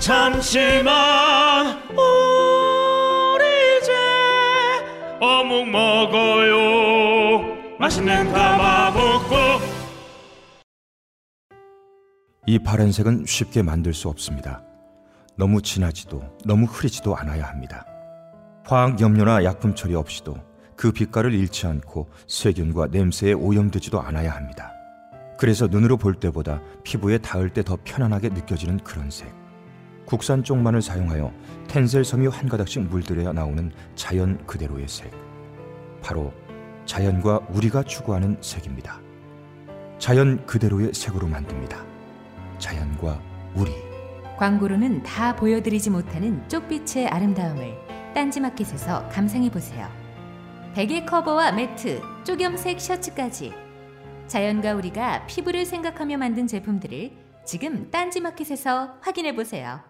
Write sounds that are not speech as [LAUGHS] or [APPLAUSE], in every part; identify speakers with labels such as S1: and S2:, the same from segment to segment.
S1: 잠시만 우리 이제 어묵 먹어요 맛있는 가마복고
S2: 이 파란색은 쉽게 만들 수 없습니다. 너무 진하지도 너무 흐리지도 않아야 합니다. 화학 염료나 약품 처리 없이도 그 빛깔을 잃지 않고 세균과 냄새에 오염되지도 않아야 합니다. 그래서 눈으로 볼 때보다 피부에 닿을 때 더 편안하게 느껴지는 그런 색. 국산 쪽만을 사용하여 텐셀 섬유 한 가닥씩 물들여야 나오는 자연 그대로의 색. 바로 자연과 우리가 추구하는 색입니다. 자연 그대로의 색으로 만듭니다. 자연과 우리.
S3: 광고로는 다 보여드리지 못하는 쪽빛의 아름다움을 딴지마켓에서 감상해 보세요. 베개 커버와 매트, 쪽염색 셔츠까지 자연과 우리가 피부를 생각하며 만든 제품들을 지금 딴지마켓에서 확인해 보세요.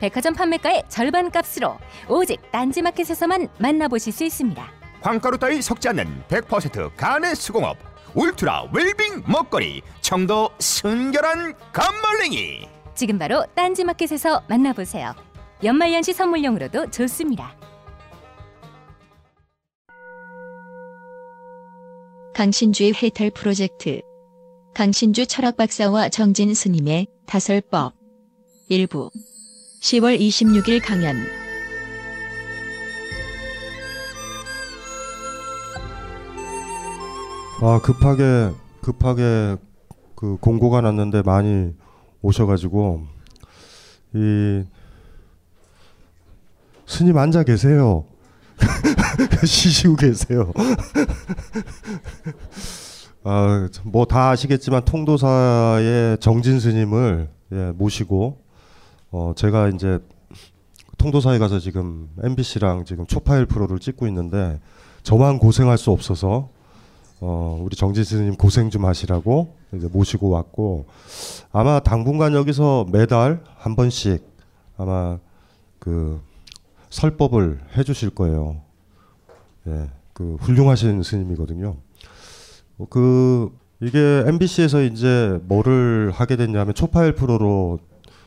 S3: 백화점 판매가의 절반 값으로 오직 딴지마켓에서만 만나보실 수 있습니다.
S4: 황가루 따위 섞지 않는 100% 간의 수공업 울트라 웰빙 먹거리 청도 순결한 감말랭이
S3: 지금 바로 딴지마켓에서 만나보세요. 연말연시 선물용으로도 좋습니다.
S5: 강신주의 해탈 프로젝트 강신주 철학 박사와 정진 스님의 다설법 일부 10월 26일 강연
S6: 아 급하게 급하게 그 공고가 났는데 많이 오셔가지고 이 스님 앉아 계세요. [LAUGHS] 쉬시고 계세요. 아, 뭐 다 아시겠지만 통도사의 정진 스님을 예, 모시고 어, 제가 이제 통도사에 가서 지금 MBC랑 지금 초파일 프로를 찍고 있는데 저만 고생할 수 없어서 어, 우리 정진 스님 고생 좀 하시라고 이제 모시고 왔고 아마 당분간 여기서 매달 한 번씩 아마 그 설법을 해주실 거예요. 예, 그 훌륭하신 스님이거든요. 어, 그 이게 MBC에서 이제 뭐를 하게 됐냐면 초파일 프로로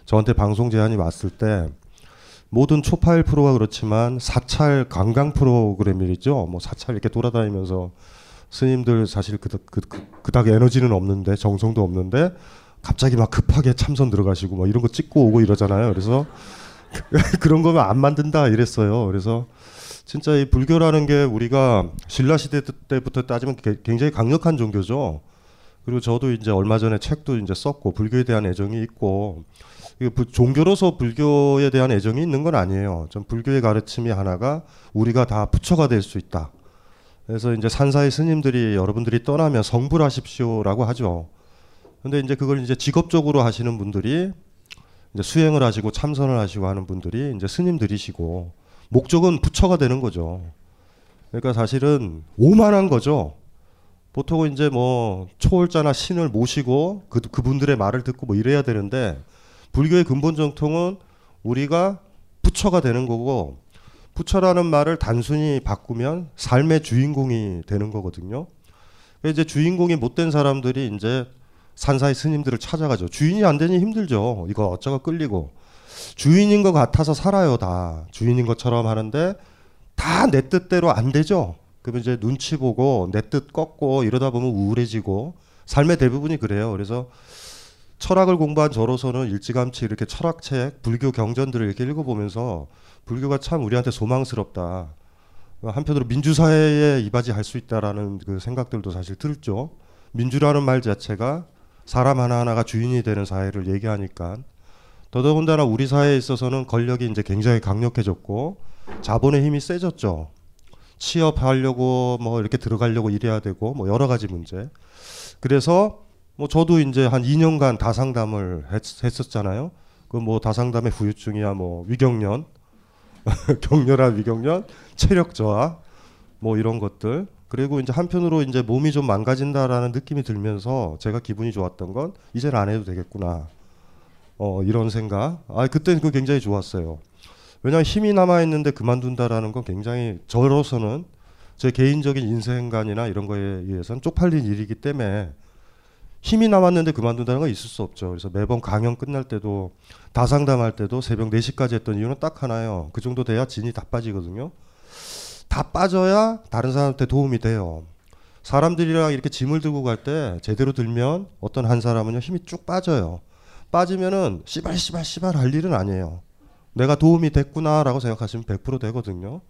S6: 저한테 방송 제안이 왔을 때 모든 초파일 프로가 그렇지만 사찰 관광 프로그램이죠. 뭐 사찰 이렇게 돌아다니면서 스님들 사실 그닥 그, 그, 그 닥 에너지는 없는데 정성도 없는데 갑자기 막 급하게 참선 들어가시고 뭐 이런 거 찍고 오고 이러잖아요. 그래서 [LAUGHS] 그런 거면 안 만든다 이랬어요. 그래서 진짜 이 불교라는 게 우리가 신라 시대 때부터 따지면 굉장히 강력한 종교죠. 그리고 저도 이제 얼마 전에 책도 이제 썼고 불교에 대한 애정이 있고 종교로서 불교에 대한 애정이 있는 건 아니에요. 전 불교의 가르침이 하나가 우리가 다 부처가 될 수 있다. 그래서 이제 산사의 스님들이 여러분들이 떠나면 성불하십시오라고 하죠. 근데 이제 그걸 이제 직업적으로 하시는 분들이 이제 수행을 하시고 참선을 하시고 하는 분들이 이제 스님들이시고 목적은 부처가 되는 거죠. 그러니까 사실은 오만한 거죠. 보통은 이제 뭐 초월자나 신을 모시고 그 그분들의 말을 듣고 뭐 이래야 되는데 불교의 근본 정통은 우리가 부처가 되는 거고 부처라는 말을 단순히 바꾸면 삶의 주인공이 되는 거거든요. 이제 주인공이 못된 사람들이 이제 산사의 스님들을 찾아가죠. 주인이 안 되니 힘들죠. 이거 어쩌고 끌리고 주인인 것 같아서 살아요 다 주인인 것처럼 하는데 다 내 뜻대로 안 되죠. 그러면 이제 눈치 보고 내 뜻 꺾고 이러다 보면 우울해지고 삶의 대부분이 그래요. 그래서 철학을 공부한 저로서는 일찌감치 이렇게 철학책, 불교 경전들을 이렇게 읽어보면서 불교가 참 우리한테 소망스럽다. 한편으로 민주사회에 이바지할 수 있다라는 그 생각들도 사실 들죠. 민주라는 말 자체가 사람 하나하나가 주인이 되는 사회를 얘기하니까 더더군다나 우리 사회에 있어서는 권력이 이제 굉장히 강력해졌고 자본의 힘이 세졌죠. 취업하려고 뭐 이렇게 들어가려고 이래야 되고 뭐 여러 가지 문제. 그래서 뭐 저도 이제 한 2년간 다상담을 했, 했었잖아요. 그 뭐 다상담의 후유증이야 뭐 위경련, [LAUGHS] 격렬한 위경련, 체력 저하 뭐 이런 것들. 그리고 이제 한편으로 이제 몸이 좀 망가진다라는 느낌이 들면서 제가 기분이 좋았던 건 이제는 안 해도 되겠구나. 어 이런 생각. 아 그때는 그 굉장히 좋았어요. 왜냐하면 힘이 남아 있는데 그만둔다라는 건 굉장히 저로서는 제 개인적인 인생관이나 이런 거에 의해서는 쪽팔린 일이기 때문에 힘이 남았는데 그만둔다는 건 있을 수 없죠. 그래서 매번 강연 끝날 때도 다상담할 때도 새벽 4시까지 했던 이유는 딱 하나예요. 그 정도 돼야 진이 다 빠지거든요. 다 빠져야 다른 사람한테 도움이 돼요. 사람들이랑 이렇게 짐을 들고 갈 때 제대로 들면 어떤 한 사람은요 힘이 쭉 빠져요. 빠지면은 씨발 씨발 씨발 할 일은 아니에요. 내가 도움이 됐구나라고 생각하시면 100% 되거든요.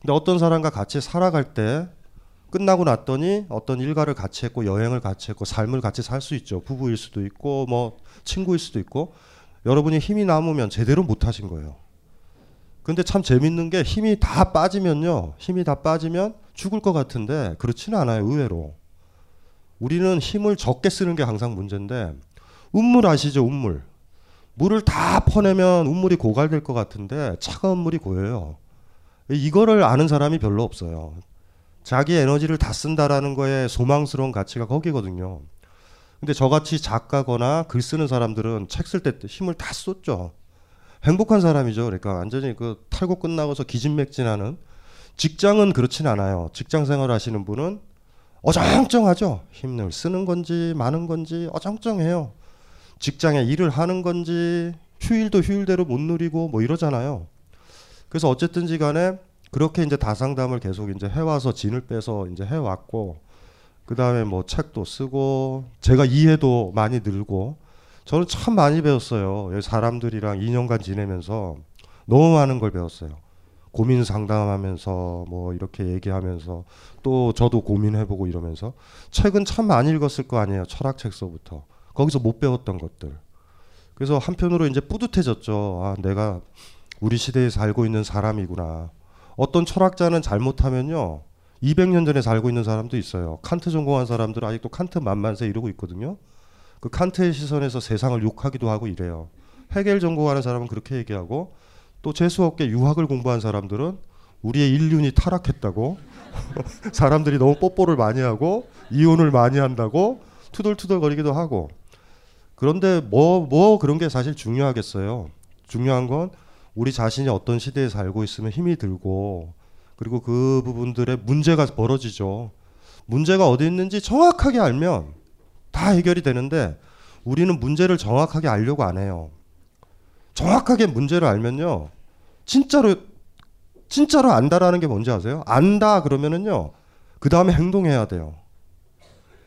S6: 근데 어떤 사람과 같이 살아갈 때 끝나고 났더니 어떤 일가를 같이 했고 여행을 같이 했고 삶을 같이 살 수 있죠. 부부일 수도 있고 뭐 친구일 수도 있고 여러분이 힘이 남으면 제대로 못 하신 거예요. 근데 참 재밌는 게 힘이 다 빠지면요. 힘이 다 빠지면 죽을 것 같은데 그렇지는 않아요. 의외로. 우리는 힘을 적게 쓰는 게 항상 문제인데 운물 아시죠? 운물. 물을 다 퍼내면 운물이 고갈될 것 같은데 차가운 물이 고여요. 이거를 아는 사람이 별로 없어요. 자기 에너지를 다 쓴다라는 거에 소망스러운 가치가 거기거든요. 근데 저같이 작가거나 글 쓰는 사람들은 책 쓸 때 힘을 다 쏟죠. 행복한 사람이죠. 그러니까 완전히 그 탈고 끝나고서 기진맥진하는 직장은 그렇진 않아요. 직장 생활 하시는 분은 어정쩡하죠. 힘을 쓰는 건지 많은 건지 어정쩡해요. 직장에 일을 하는 건지 휴일도 휴일대로 못 누리고 뭐 이러잖아요. 그래서 어쨌든지 간에 그렇게 이제 다상담을 계속 이제 해와서 진을 빼서 이제 해왔고 그 다음에 뭐 책도 쓰고 제가 이해도 많이 늘고 저는 참 많이 배웠어요. 사람들이랑 2년간 지내면서 너무 많은 걸 배웠어요. 고민 상담하면서 뭐 이렇게 얘기하면서 또 저도 고민해보고 이러면서 책은 참 많이 읽었을 거 아니에요. 철학책서부터 거기서 못 배웠던 것들. 그래서 한편으로 이제 뿌듯해졌죠. 아, 내가 우리 시대에 살고 있는 사람이구나. 어떤 철학자는 잘못하면요. 200년 전에 살고 있는 사람도 있어요. 칸트 전공한 사람들은 아직도 칸트 만만세 이러고 있거든요. 그 칸트의 시선에서 세상을 욕하기도 하고 이래요. 해겔 전공하는 사람은 그렇게 얘기하고 또 재수없게 유학을 공부한 사람들은 우리의 인륜이 타락했다고 [LAUGHS] 사람들이 너무 뽀뽀를 많이 하고 이혼을 많이 한다고 투덜투덜거리기도 하고 그런데 뭐뭐 뭐 그런 게 사실 중요하겠어요. 중요한 건 우리 자신이 어떤 시대에 살고 있으면 힘이 들고 그리고 그 부분들의 문제가 벌어지죠. 문제가 어디 있는지 정확하게 알면 다 해결이 되는데 우리는 문제를 정확하게 알려고 안 해요. 정확하게 문제를 알면요. 진짜로 진짜로 안다라는 게 뭔지 아세요? 안다 그러면은요. 그 다음에 행동해야 돼요.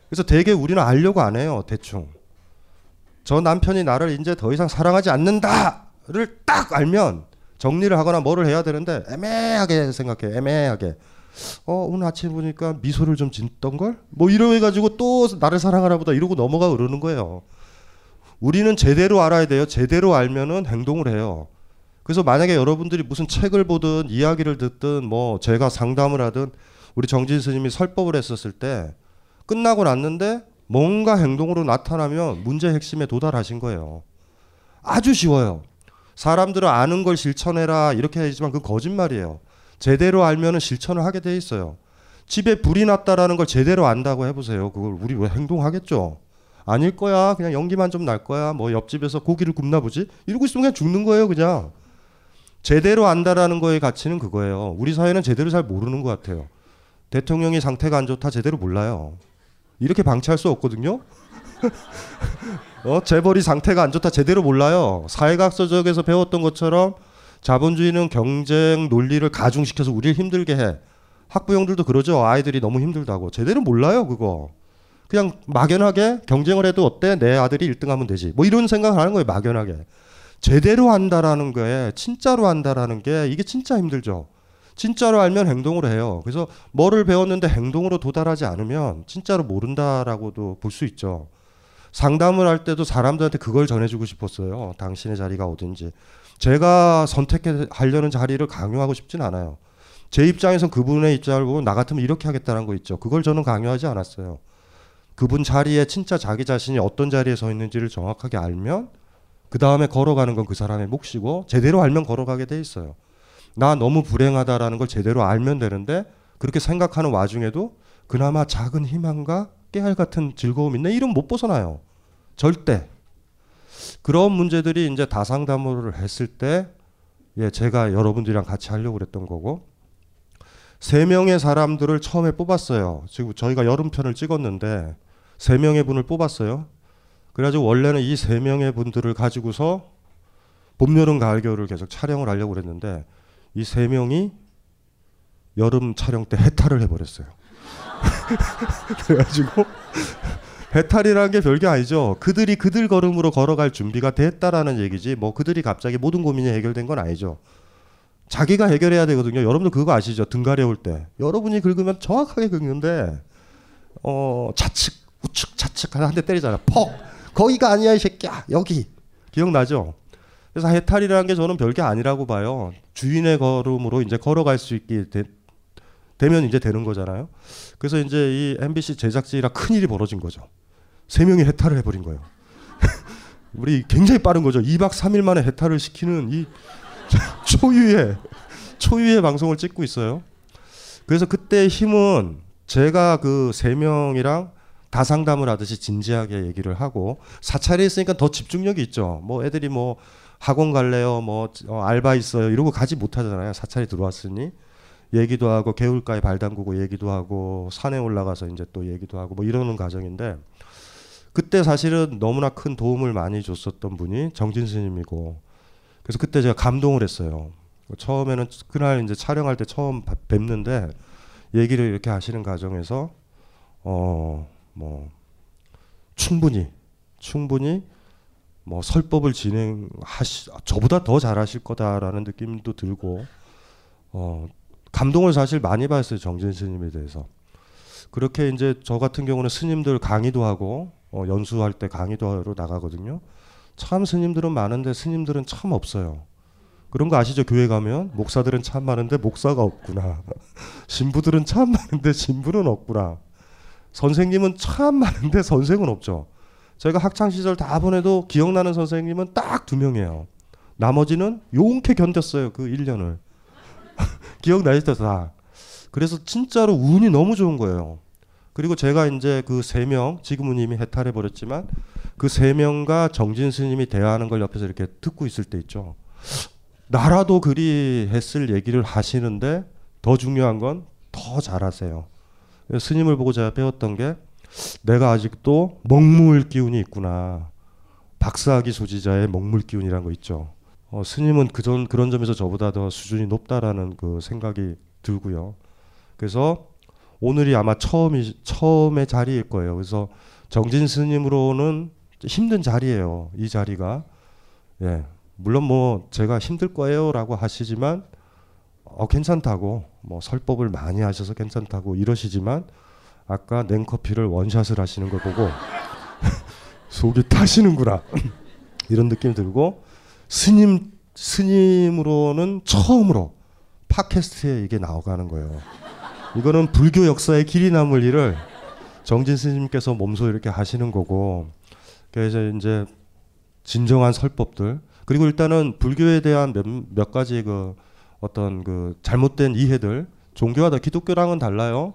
S6: 그래서 대개 우리는 알려고 안 해요. 대충. 저 남편이 나를 이제 더 이상 사랑하지 않는다. 딱 알면 정리를 하거나 뭐를 해야 되는데 애매하게 생각해 애매하게. 어 오늘 아침에 보니까 미소를 좀 짓던 걸? 뭐 이러 해가지고 또 나를 사랑하나 보다 이러고 넘어가 그러는 거예요. 우리는 제대로 알아야 돼요. 제대로 알면은 행동을 해요. 그래서 만약에 여러분들이 무슨 책을 보든 이야기를 듣든 뭐 제가 상담을 하든 우리 정진 스님이 설법을 했었을 때 끝나고 났는데 뭔가 행동으로 나타나면 문제 핵심에 도달하신 거예요. 아주 쉬워요. 사람들은 아는 걸 실천해라 이렇게 하지만 그 거짓말이에요. 제대로 알면은 실천을 하게 돼 있어요. 집에 불이 났다라는 걸 제대로 안다고 해보세요. 그걸 우리 왜 행동하겠죠? 아닐 거야. 그냥 연기만 좀 날 거야. 뭐 옆집에서 고기를 굽나 보지? 이러고 있으면 그냥 죽는 거예요, 그냥. 제대로 안다라는 거의 가치는 그거예요. 우리 사회는 제대로 잘 모르는 것 같아요. 대통령이 상태가 안 좋다 제대로 몰라요. 이렇게 방치할 수 없거든요. [LAUGHS] 어, 재벌이 상태가 안 좋다 제대로 몰라요. 사회학 서적에서 배웠던 것처럼 자본주의는 경쟁 논리를 가중시켜서 우리를 힘들게 해. 학부형들도 그러죠. 아이들이 너무 힘들다고. 제대로 몰라요, 그거. 그냥 막연하게 경쟁을 해도 어때? 내 아들이 1등 하면 되지. 뭐 이런 생각을 하는 거예요, 막연하게. 제대로 한다라는 거에 진짜로 한다라는 게 이게 진짜 힘들죠. 진짜로 알면 행동으로 해요. 그래서 뭐를 배웠는데 행동으로 도달하지 않으면 진짜로 모른다라고도 볼 수 있죠. 상담을 할 때도 사람들한테 그걸 전해주고 싶었어요. 당신의 자리가 어딘지. 제가 선택하려는 자리를 강요하고 싶진 않아요. 제 입장에선 그분의 입장을 보고 나 같으면 이렇게 하겠다는 거 있죠. 그걸 저는 강요하지 않았어요. 그분 자리에 진짜 자기 자신이 어떤 자리에 서 있는지를 정확하게 알면 그 다음에 걸어가는 건 그 사람의 몫이고 제대로 알면 걸어가게 돼 있어요. 나 너무 불행하다라는 걸 제대로 알면 되는데 그렇게 생각하는 와중에도 그나마 작은 희망과 깨알 같은 즐거움 있네 이런 못 벗어나요. 절대. 그런 문제들이 이제 다상담을 했을 때 예, 제가 여러분들이랑 같이 하려고 그랬던 거고 세 명의 사람들을 처음에 뽑았어요. 지금 저희가 여름편을 찍었는데 세 명의 분을 뽑았어요. 그래가지고 원래는 이 세 명의 분들을 가지고서 봄, 여름, 가을, 겨울을 계속 촬영을 하려고 그랬는데 이 세 명이 여름 촬영 때 해탈을 해버렸어요. [LAUGHS] 그래가지고 해탈이라는 게 별게 아니죠. 그들이 그들 걸음으로 걸어갈 준비가 됐다라는 얘기지. 뭐 그들이 갑자기 모든 고민이 해결된 건 아니죠. 자기가 해결해야 되거든요. 여러분들 그거 아시죠? 등 가려울 때 여러분이 긁으면 정확하게 긁는데 어 좌측 우측 좌측 한대 때리잖아. 퍽 거기가 아니야 이 새끼야 여기 기억나죠? 그래서 해탈이라는 게 저는 별게 아니라고 봐요. 주인의 걸음으로 이제 걸어갈 수 있게 되, 되면 이제 되는 거잖아요. 그래서 이제 이 MBC 제작진이라 큰 일이 벌어진 거죠. 세 명이 해탈을 해버린 거예요. [LAUGHS] 우리 굉장히 빠른 거죠. 2박 3일 만에 해탈을 시키는 이 [LAUGHS] 초유의 초유의 방송을 찍고 있어요. 그래서 그때 힘은 제가 그 세 명이랑 다 상담을 하듯이 진지하게 얘기를 하고 사찰에 있으니까 더 집중력이 있죠. 뭐 애들이 뭐 학원 갈래요, 뭐 어, 알바 있어요 이러고 가지 못하잖아요. 사찰이 들어왔으니 얘기도 하고 개울가에 발 담그고 얘기도 하고 산에 올라가서 이제 또 얘기도 하고 뭐 이러는 과정인데 그때 사실은 너무나 큰 도움을 많이 줬었던 분이 정진 스님이고 그래서 그때 제가 감동을 했어요. 처음에는 그날 이제 촬영할 때 처음 뵙는데 얘기를 이렇게 하시는 과정에서 어 뭐 충분히 충분히 뭐 설법을 진행하시 저보다 더 잘하실 거다라는 느낌도 들고 어 감동을 사실 많이 받았어요 정진 스님에 대해서 그렇게 이제 저 같은 경우는 스님들 강의도 하고 어 연수할 때 강의도 하러 나가거든요. 참 스님들은 많은데 스님들은 참 없어요. 그런 거 아시죠? 교회 가면 목사들은 참 많은데 목사가 없구나. [LAUGHS] 신부들은 참 많은데 신부는 없구나. 선생님은 참 많은데 선생은 없죠. 저희가 학창 시절 다 보내도 기억나는 선생님은 딱 두 명이에요. 나머지는 용케 견뎠어요. 그 1년을. [LAUGHS] 기억나시죠? 다. 그래서 진짜로 운이 너무 좋은 거예요. 그리고 제가 이제 그 세 명, 지금은 이미 해탈해 버렸지만 그 세 명과 정진 스님이 대화하는 걸 옆에서 이렇게 듣고 있을 때 있죠. 나라도 그리 했을 얘기를 하시는데 더 중요한 건 더 잘하세요. 스님을 보고 제가 배웠던 게 내가 아직도 먹물 기운이 있구나. 박사학위 소지자의 먹물 기운이라는 거 있죠. 어, 스님은 그전 그런 점에서 저보다 더 수준이 높다라는 그 생각이 들고요. 그래서 오늘이 아마 처음이 처음의 자리일 거예요. 그래서 정진 스님으로는 힘든 자리예요. 이 자리가 예 물론 뭐 제가 힘들 거예요라고 하시지만 어 괜찮다고 뭐 설법을 많이 하셔서 괜찮다고 이러시지만 아까 냉커피를 원샷을 하시는 걸 보고 [LAUGHS] 속이 타시는구나 [LAUGHS] 이런 느낌 들고 스님 스님으로는 처음으로 팟캐스트에 이게 나오가는 거예요. 이거는 불교 역사의 길이 남을 일을 정진 스님께서 몸소 이렇게 하시는 거고 그래서 이제 진정한 설법들 그리고 일단은 불교에 대한 몇, 몇 가지 그 어떤 그 잘못된 이해들 종교와 다 기독교랑은 달라요.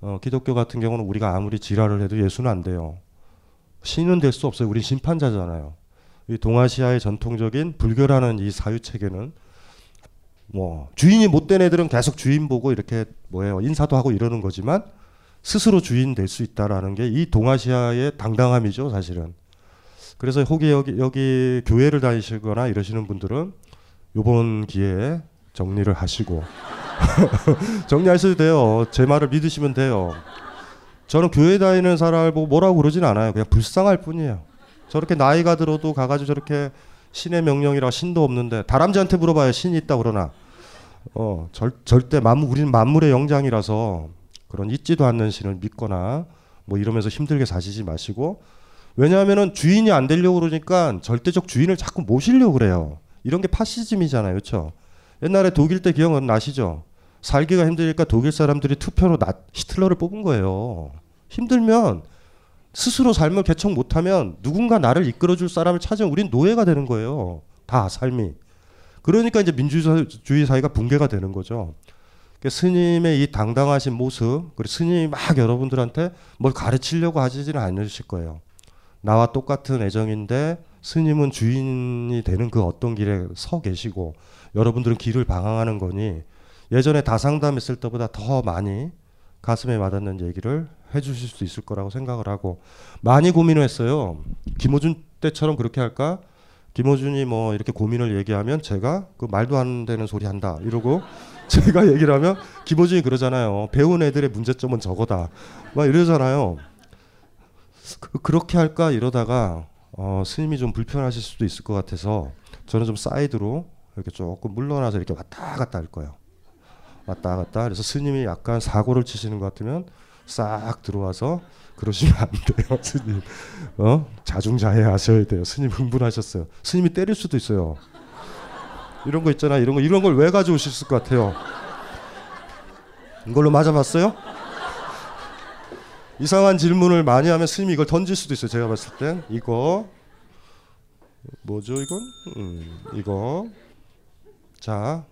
S6: 어, 기독교 같은 경우는 우리가 아무리 지랄을 해도 예수는 안 돼요. 신은 될 수 없어요. 우리 심판자잖아요. 이 동아시아의 전통적인 불교라는 이 사유 체계는 뭐 주인이 못된 애들은 계속 주인 보고 이렇게 뭐예요 인사도 하고 이러는 거지만 스스로 주인 될 수 있다라는 게 이 동아시아의 당당함이죠 사실은. 그래서 혹시 여기 여기 교회를 다니시거나 이러시는 분들은 요번 기회에 정리를 하시고 [LAUGHS] 정리하셔도 돼요. 제 말을 믿으시면 돼요. 저는 교회 다니는 사람을 보고 뭐라고 그러진 않아요. 그냥 불쌍할 뿐이에요. 저렇게 나이가 들어도 가가지고 저렇게 신의 명령이라 신도 없는데 다람쥐한테 물어봐요. 신이 있다 그러나 어 절, 절대 만 우리는 만물의 영장이라서 그런 있지도 않는 신을 믿거나 뭐 이러면서 힘들게 사시지 마시고 왜냐하면은 주인이 안 되려고 그러니까 절대적 주인을 자꾸 모시려고 그래요. 이런 게 파시즘이잖아요, 그렇죠? 옛날에 독일 때 기억은 나시죠? 살기가 힘드니까 독일 사람들이 투표로 나, 히틀러를 뽑은 거예요. 힘들면 스스로 삶을 개척 못하면 누군가 나를 이끌어줄 사람을 찾으면 우린 노예가 되는 거예요. 다 삶이. 그러니까 이제 민주주의 사회가 붕괴가 되는 거죠. 그러니까 스님의 이 당당하신 모습, 그리고 스님이 막 여러분들한테 뭘 가르치려고 하지는 않으실 거예요. 나와 똑같은 애정인데 스님은 주인이 되는 그 어떤 길에 서 계시고 여러분들은 길을 방황하는 거니 예전에 다상담했을 때보다 더 많이 가슴에 와닿는 얘기를 해주실 수 있을 거라고 생각을 하고 많이 고민을 했어요. 김호준 때처럼 그렇게 할까? 김호준이 뭐 이렇게 고민을 얘기하면 제가 그 말도 안 되는 소리 한다 이러고 [LAUGHS] 제가 얘기를 하면 김호준이 그러잖아요. 배운 애들의 문제점은 저거다. 막 이러잖아요. 그, 렇게 할까 이러다가 어, 스님이 좀 불편하실 수도 있을 것 같아서 저는 좀 사이드로 이렇게 조금 물러나서 이렇게 왔다 갔다 할 거예요. 왔다 갔다. 그래서 스님이 약간 사고를 치시는 것 같으면 싹 들어와서 그러시면 안 돼요, [LAUGHS] 스님. 어? 자중자애 하셔야 돼요. 스님 흥분하셨어요. 스님이 때릴 수도 있어요. 이런 거 있잖아. 이런 거 이런 걸 왜 가져오셨을 것 같아요. 이걸로 맞아봤어요? 이상한 질문을 많이 하면 스님이 이걸 던질 수도 있어요. 제가 봤을 땐 이거 뭐죠 이건? 음, 이거 자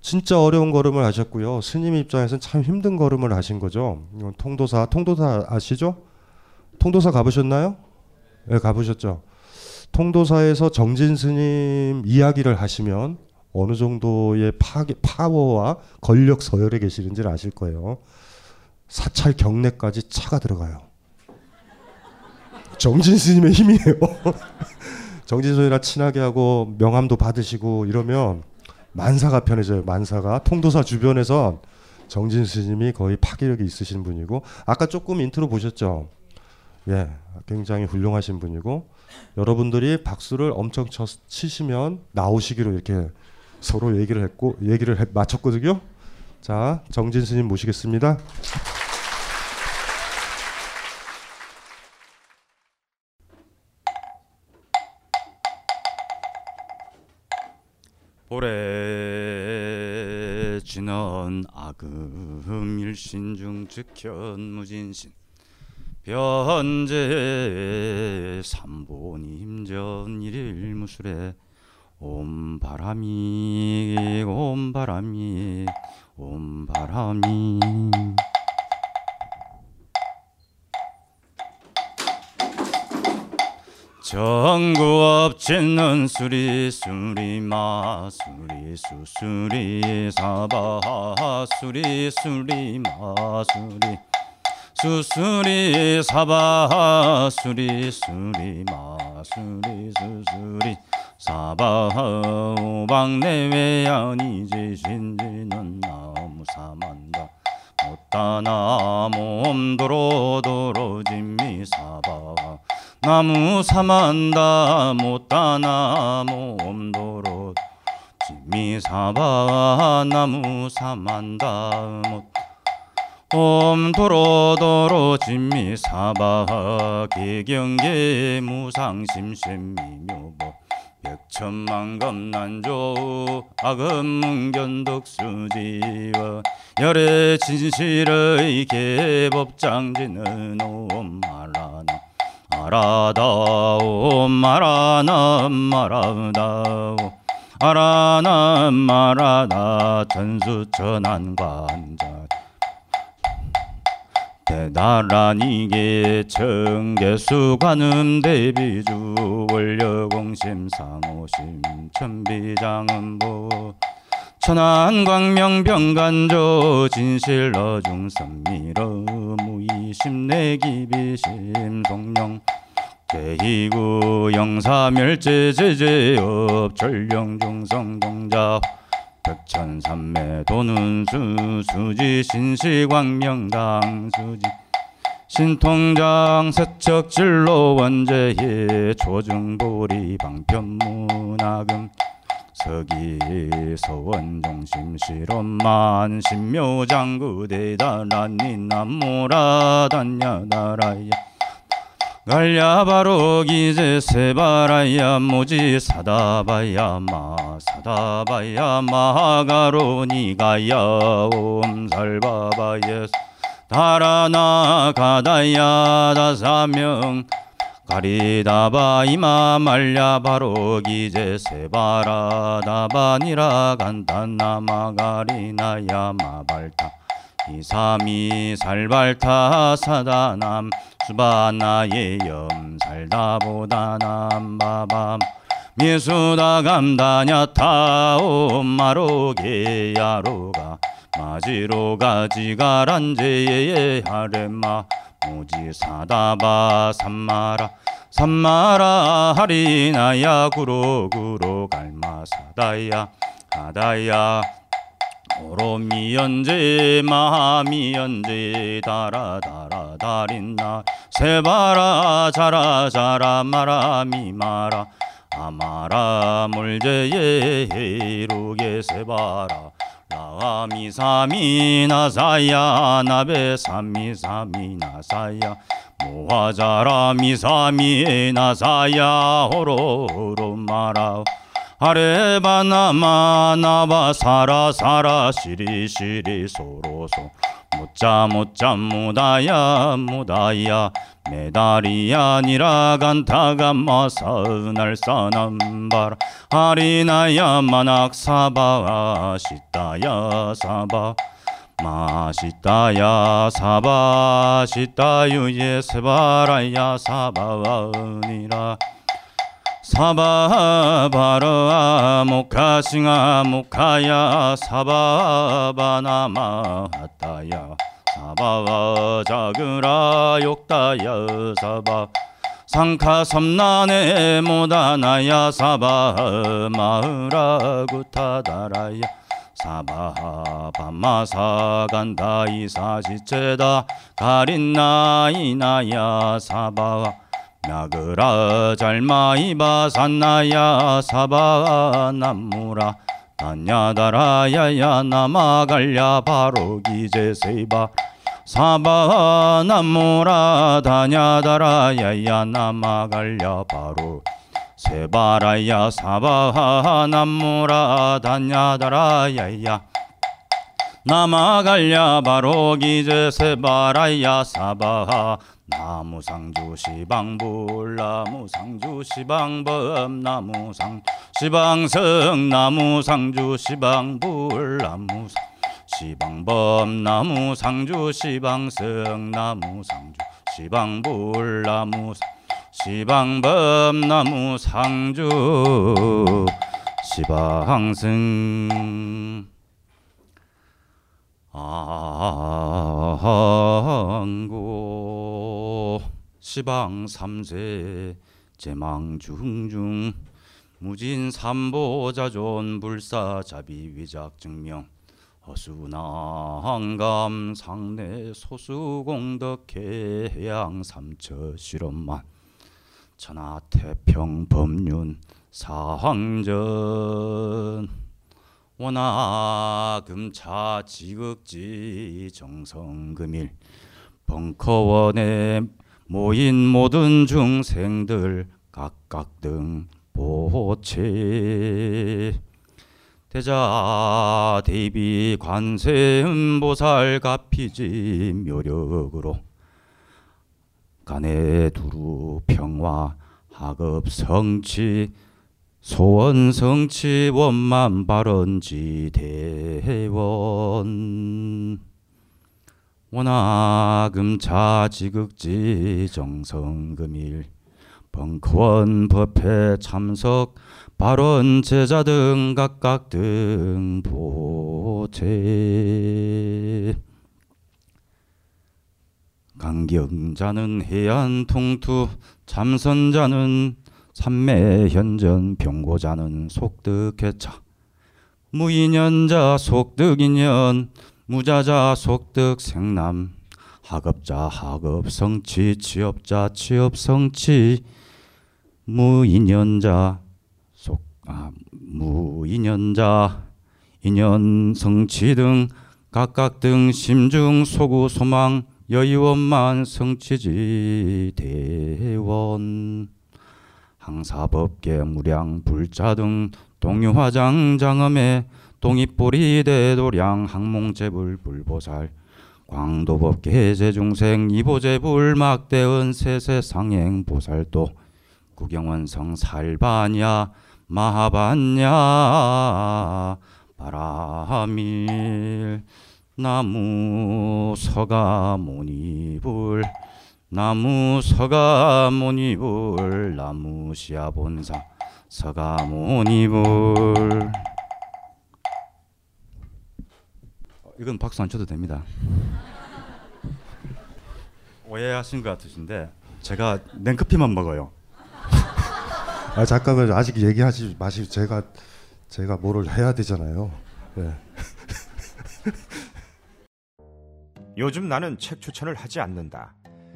S6: 진짜 어려운 걸음을 하셨고요. 스님 입장에서는 참 힘든 걸음을 하신 거죠. 통도사, 통도사 아시죠? 통도사 가보셨나요? 네, 가보셨죠. 통도사에서 정진 스님 이야기를 하시면 어느 정도의 파, 파워와 권력 서열에 계시는지를 아실 거예요. 사찰 경내까지 차가 들어가요. 정진 스님의 힘이에요. [LAUGHS] 정진 스님이랑 친하게 하고 명함도 받으시고 이러면 만사가 편해져요. 만사가 통도사 주변에서 정진 스님이 거의 파괴력이 있으신 분이고 아까 조금 인트로 보셨죠. 예, 굉장히 훌륭하신 분이고 여러분들이 박수를 엄청 쳐, 치시면 나오시기로 이렇게 서로 얘기를 했고 얘기를 해, 마쳤거든요. 자, 정진 스님 모시겠습니다.
S7: 오래 지난 아금 일신중 즉현무진신 변제 삼보님 전 일일 무술에 옴 바람이 옴 바람이 옴 바람이 전구업 짓는 수리 수리 마수리 수수리 사바 수리 수리 마수리 수수리 사바 수리 수리 마수리 수수리 사바 오방 내외연이 지신지는 나무 사만다 못다나 몸도로 도로 진미 사바 나무 사만다 못다나 몸도로. 진미 사바 나무 사만다 못. 옴도로도로 진미사바 기경계 무상심심미묘보. 백천만 검난조 악음문견덕수지와 열의 진실의 개법장지는 옴마라나 아라다오 마라나 마라다오. 아라나 마라나 전수천안관자 대단한 이게 청계수 관음 대비주 원려공심 상호심 천비장음보 천안광명병간조 진실러 중선미러 무이심 내기비심 동령 개희구 영사멸제제제업 전령중성동자 백천삼매 도는수 수지 신시광명당 수지 신통장 세척진로 원제의 조중보리 방편문학음 서기 서원중심 실험만 신묘장구대다란니 남모라단야다라야. 갈야바로 기제 세바라야. 모지 사다바야 마 사다바야 마가로니가야 옴살바바예 다라나 가다야. 다사명 가리다바 이마 말야 바로 기제 세바라다바니라 간단나마 가리나야 마발타 이삼이 살발타 사다남 수바나의 염살다보다 남 바밤 미수다 감다냐 타오 마로게 야로가 마지로 가 지가란제의 하레마 모지 사다바 삼마라 삼마라 하리나야 구로구로 갈마 사다야 하다야. 오로미연제 마미연제 다라다라 다린나. 세바라 자라 자라 마라 미마라. 아마라 물제예 루게 세바라 라미사미 나사야 나베 사미 사미 나사야. 모하자라 미사미 나사야 호로호로 마라 아레바나마 나바 사라 사라 시리 시리 소로소 못자 못자 무다야 무다야. 메다리야 니라 간타가 마사날 사남바라. 아리나야 마낙 사바 시타야 사바. 마시타야 사바 시타유예 세바라야 사바니라 사바바라 모카싱아 모카야 사바바나마 하타야 사바와 자그라 욕다야 사바 상카 섬난에 모다나야 사바 마으라 구타다라야 사바 밤마사 간다 이 사시체다 가린나이나야 사바와 나그라 잘마이바 산나야 사바 남무라 단야다라야야 나마갈야 바로 기제세바 사바 남무라 단야다라야야 나마갈야 바로 세바라야 사바 남무라 단야다라야야 나마갈야 바로 기제 세바라야 사바 나무상주 시방불 나무상주 시방범 나무상 시방성 나무상주 시방불 나무상 시방범 나무상주 시방성 나무상주 시방불 나무상 시방범 나무상주 시방승 안고 시방 삼세 제망 중중 무진 삼보자존 불사 자비 위작 증명 허수나 한감 상내 소수공덕해 해양 삼처 실험만 천하 태평 법륜 사황전 원하금차 지극지 정성금일 벙커원에 모인 모든 중생들 각각 등 보채. 대자 대비 관세음보살 가피지 묘력으로 간에 두루 평화 하급 성취 소원 성취 원만 발언지 대원. 원하금 자지극지 정성금일. 벙커원 법회 참석 발언 제자 등 각각 등 보채 강경자는 해안 통투 참선자는 삼매 현전 병고자는 속득개차. 무인연자 속득인연 무자자 속득 생남. 학업자 학업 성취 취업자 취업 성취. 무인연자 속 아, 무인연자 인연 성취 등 각각 등 심중 소구 소망 여의원만 성취지 대원 항사법계 무량 불자 등 동유화장 장엄에 동입보리 대도량 항몽제불 불보살 광도법 계 제중생 이보제불 막대은 세세상행 보살도 구경원성 살바냐 마하반냐 바라밀 나무 서가모니불 나무 서가모니불 나무 시아본사 서가모니불 이건 박수 안 쳐도 됩니다. 오해하신 것 같으신데 제가 냉커피만 먹어요. [LAUGHS]
S6: 아 잠깐만 아직 얘기하지 마시고 제가 제가 뭐를 해야 되잖아요. 네. [LAUGHS]
S4: 요즘 나는 책 추천을 하지 않는다.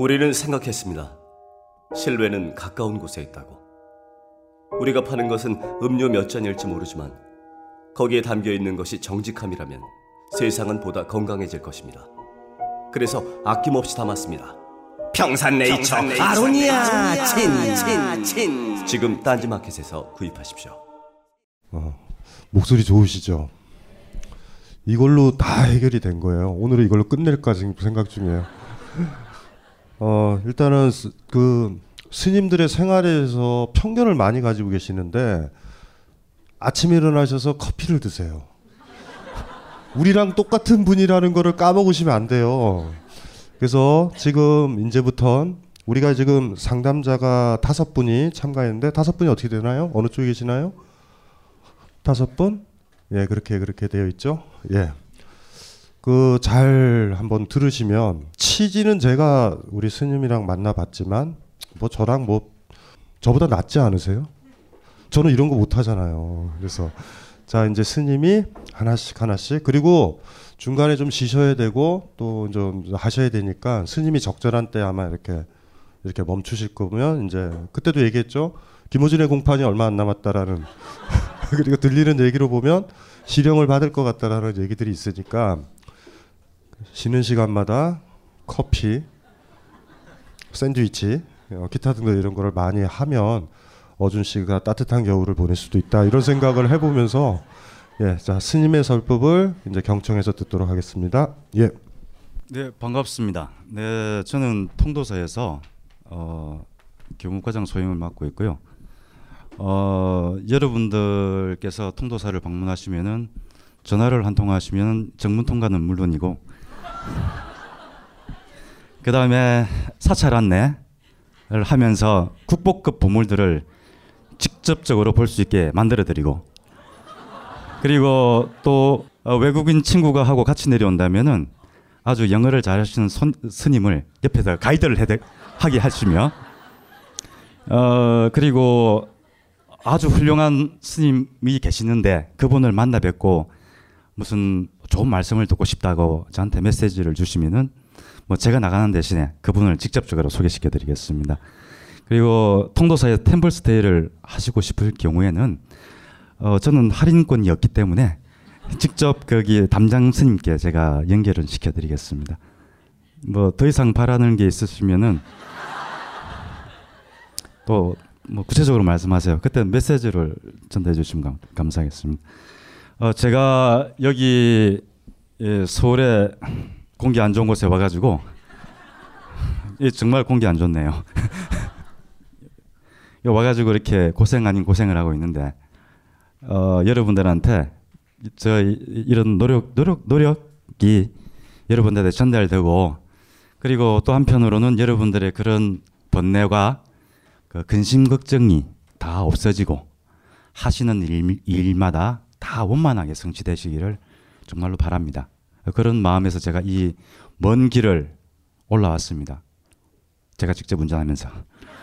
S8: 우리는 생각했습니다. 실외는 가까운 곳에 있다고. 우리가 파는 것은 음료 몇 잔일지 모르지만 거기에 담겨 있는 것이 정직함이라면 세상은 보다 건강해질 것입니다. 그래서 아낌없이 담았습니다. 평산네이처,
S9: 평산네이처
S8: 아로니아
S9: 친,
S8: 친, 친. 지금 딴지마켓에서 구입하십시오.
S6: 어, 목소리 좋으시죠? 이걸로 다 해결이 된 거예요. 오늘은 이걸로 끝낼까 지금 생각 중이에요. 어, 일단은 스, 그 스님들의 생활에서 편견을 많이 가지고 계시는데 아침에 일어나셔서 커피를 드세요. 우리랑 똑같은 분이라는 거를 까먹으시면 안 돼요. 그래서 지금 이제부턴 우리가 지금 상담자가 다섯 분이 참가했는데 다섯 분이 어떻게 되나요? 어느 쪽에 계시나요? 다섯 분? 예, 그렇게 그렇게 되어 있죠. 예. 그 잘 한번 들으시면 취지는 제가 우리 스님이랑 만나봤지만 뭐 저랑 뭐 저보다 낫지 않으세요? 저는 이런 거 못 하잖아요. 그래서 자 이제 스님이 하나씩 하나씩 그리고 중간에 좀 쉬셔야 되고 또 좀 하셔야 되니까 스님이 적절한 때 아마 이렇게 이렇게 멈추실 거면 이제 그때도 얘기했죠. 김호준의 공판이 얼마 안 남았다라는 [LAUGHS] 그리고 들리는 얘기로 보면 실형을 받을 것 같다라는 얘기들이 있으니까 쉬는 시간마다 커피, 샌드위치, 어, 기타 등등 이런 거를 많이 하면 어준 씨가 따뜻한 겨울을 보낼 수도 있다 이런 생각을 해보면서 예, 자 스님의 설법을 이제 경청해서 듣도록 하겠습니다. 예.
S7: 네, 반갑습니다. 네, 저는 통도사에서 어, 교무과장 소임을 맡고 있고요. 어, 여러분들께서 통도사를 방문하시면은 전화를 한 통 하시면 정문 통과는 물론이고 그 다음에 사찰 안내를 하면서 국보급 보물들을 직접적으로 볼 수 있게 만들어 드리고 그리고 또 어, 외국인 친구가 하고 같이 내려온다면은 아주 영어를 잘하시는 손, 스님을 옆에서 가이드를 해, 하게 하시며 어 그리고 아주 훌륭한 스님이 계시는데 그분을 만나 뵙고 무슨 좋은 말씀을 듣고 싶다고 저한테 메시지를 주시면은 뭐 제가 나가는 대신에 그분을 직접적으로 소개시켜 드리겠습니다. 그리고 통도사에 템플스테이를 하시고 싶을 경우에는 어, 저는 할인권이 없기 때문에 직접 거기 담장 스님께 제가 연결을 시켜 드리겠습니다. 뭐 더 이상 바라는 게 있으시면은 또 뭐 구체적으로 말씀하세요. 그때 메시지를 전달해 주시면 감, 사하겠습니다 어, 제가 여기 예, 서울에 공기 안 좋은 곳에 와가지고 [LAUGHS] 예, 정말 공기 안 좋네요. [LAUGHS] 와가지고 이렇게 고생 아닌 고생을 하고 있는데 어, 여러분들한테 저 이런 노력 노력 노력이 여러분들한테 전달되고 그리고 또 한편으로는 여러분들의 그런 번뇌와 그 근심 걱정이 다 없어지고 하시는 일, 일마다 다 원만하게 성취되시기를 정말로 바랍니다. 그런 마음에서 제가 이 먼 길을 올라왔습니다. 제가 직접 운전하면서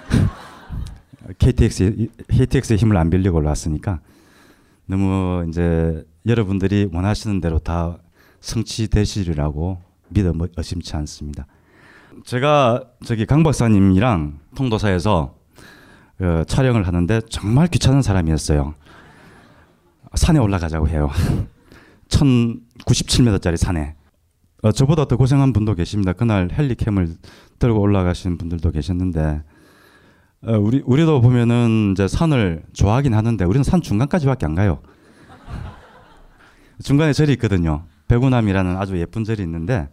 S7: [LAUGHS] KTX KTX의 힘을 안 빌리고 올라왔으니까 너무 이제 여러분들이 원하시는 대로 다 성취되시리라고 믿어 의심치 않습니다. 제가 저기 강 박사님이랑 통도사에서 그 촬영을 하는데 정말 귀찮은 사람이었어요. 산에 올라가자고 해요. [LAUGHS] 1097m짜리 산에. 어, 저보다 더 고생한 분도 계십니다. 그날 헬리캠을 들고 올라가신 분들도 계셨는데 어, 우리 우리도 보면은 이제 산을 좋아하긴 하는데 우리는 산 중간까지밖에 안 가요. [LAUGHS] 중간에 절이 있거든요. 백운암이라는 아주 예쁜 절이 있는데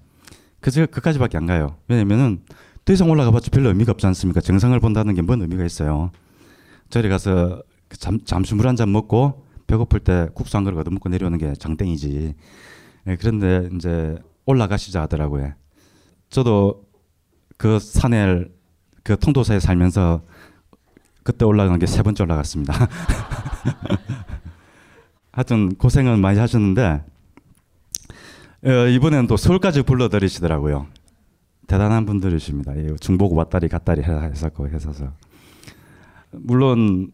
S7: 그 그까지밖에 안 가요. 왜냐면은 더 이상 올라가봤자 별로 의미가 없지 않습니까? 정상을 본다는 게 뭔 의미가 있어요. 절에 가서 그 잠, 잠시 물 한 잔 먹고 배고플 때 국수 한 그릇 얻어 먹고 내려오는 게 장땡이지. 네, 그런데 이제 올라가시자 하더라고요. 저도 그 산에 그 통도사에 살면서 그때 올라간 게 세 번째 올라갔습니다. [LAUGHS] 하여튼 고생은 많이 하셨는데 어, 이번에는 또 서울까지 불러들이시더라고요. 대단한 분들이십니다. 중복 왔다리 갔다리 해서 해서 물론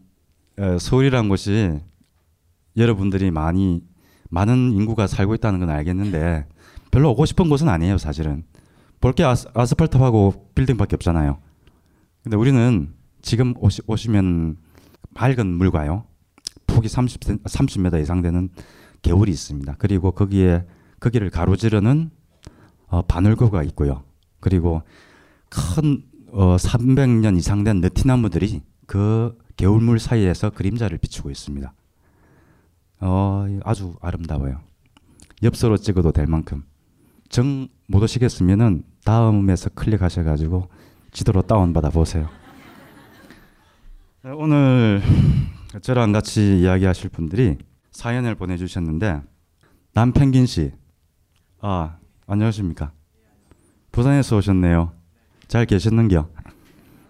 S7: 어, 서울이란 곳이 여러분들이 많이 많은 인구가 살고 있다는 건 알겠는데 별로 오고 싶은 곳은 아니에요 사실은 볼 게 아스, 아스팔트하고 빌딩밖에 없잖아요. 근데 우리는 지금 오시, 오시면 맑은 물과요. 폭이 30, 30m 이상 되는 개울이 있습니다. 그리고 거기에 거기를 가로지르는 어, 바늘고가 있고요. 그리고 큰 어, 300년 이상 된 느티나무들이 그 개울물 사이에서 그림자를 비추고 있습니다. 어, 아주 아름다워요. 엽서로 찍어도 될 만큼. 정 못 오시겠으면은 다음에서 클릭하셔가지고 지도로 다운받아 보세요. 오늘 저랑 같이 이야기하실 분들이 사연을 보내주셨는데 남펭귄 씨, 아 안녕하십니까? 부산에서 오셨네요. 잘 계셨는겨?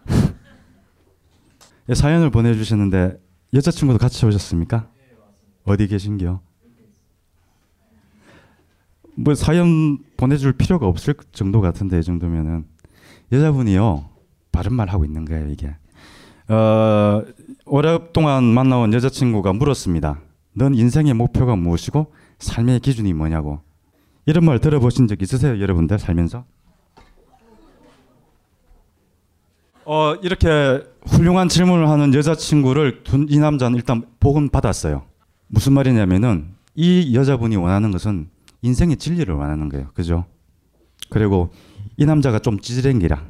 S7: [LAUGHS] 예, 사연을 보내주셨는데 여자친구도 같이 오셨습니까? 어디 계신겨? 뭐 사연 보내줄 필요가 없을 정도 같은데 이 정도면은 여자분이요 바른 말 하고 있는 거예요 이게. 어, 오랫동안 만나온 여자친구가 물었습니다. 넌 인생의 목표가 무엇이고 삶의 기준이 뭐냐고. 이런 말 들어보신 적 있으세요, 여러분들 살면서? 어, 이렇게 훌륭한 질문을 하는 여자친구를 둔 이 남자는 일단 복은 받았어요. 무슨 말이냐면은 이 여자분이 원하는 것은 인생의 진리를 원하는 거예요. 그죠? 그리고 이 남자가 좀 찌질행기라.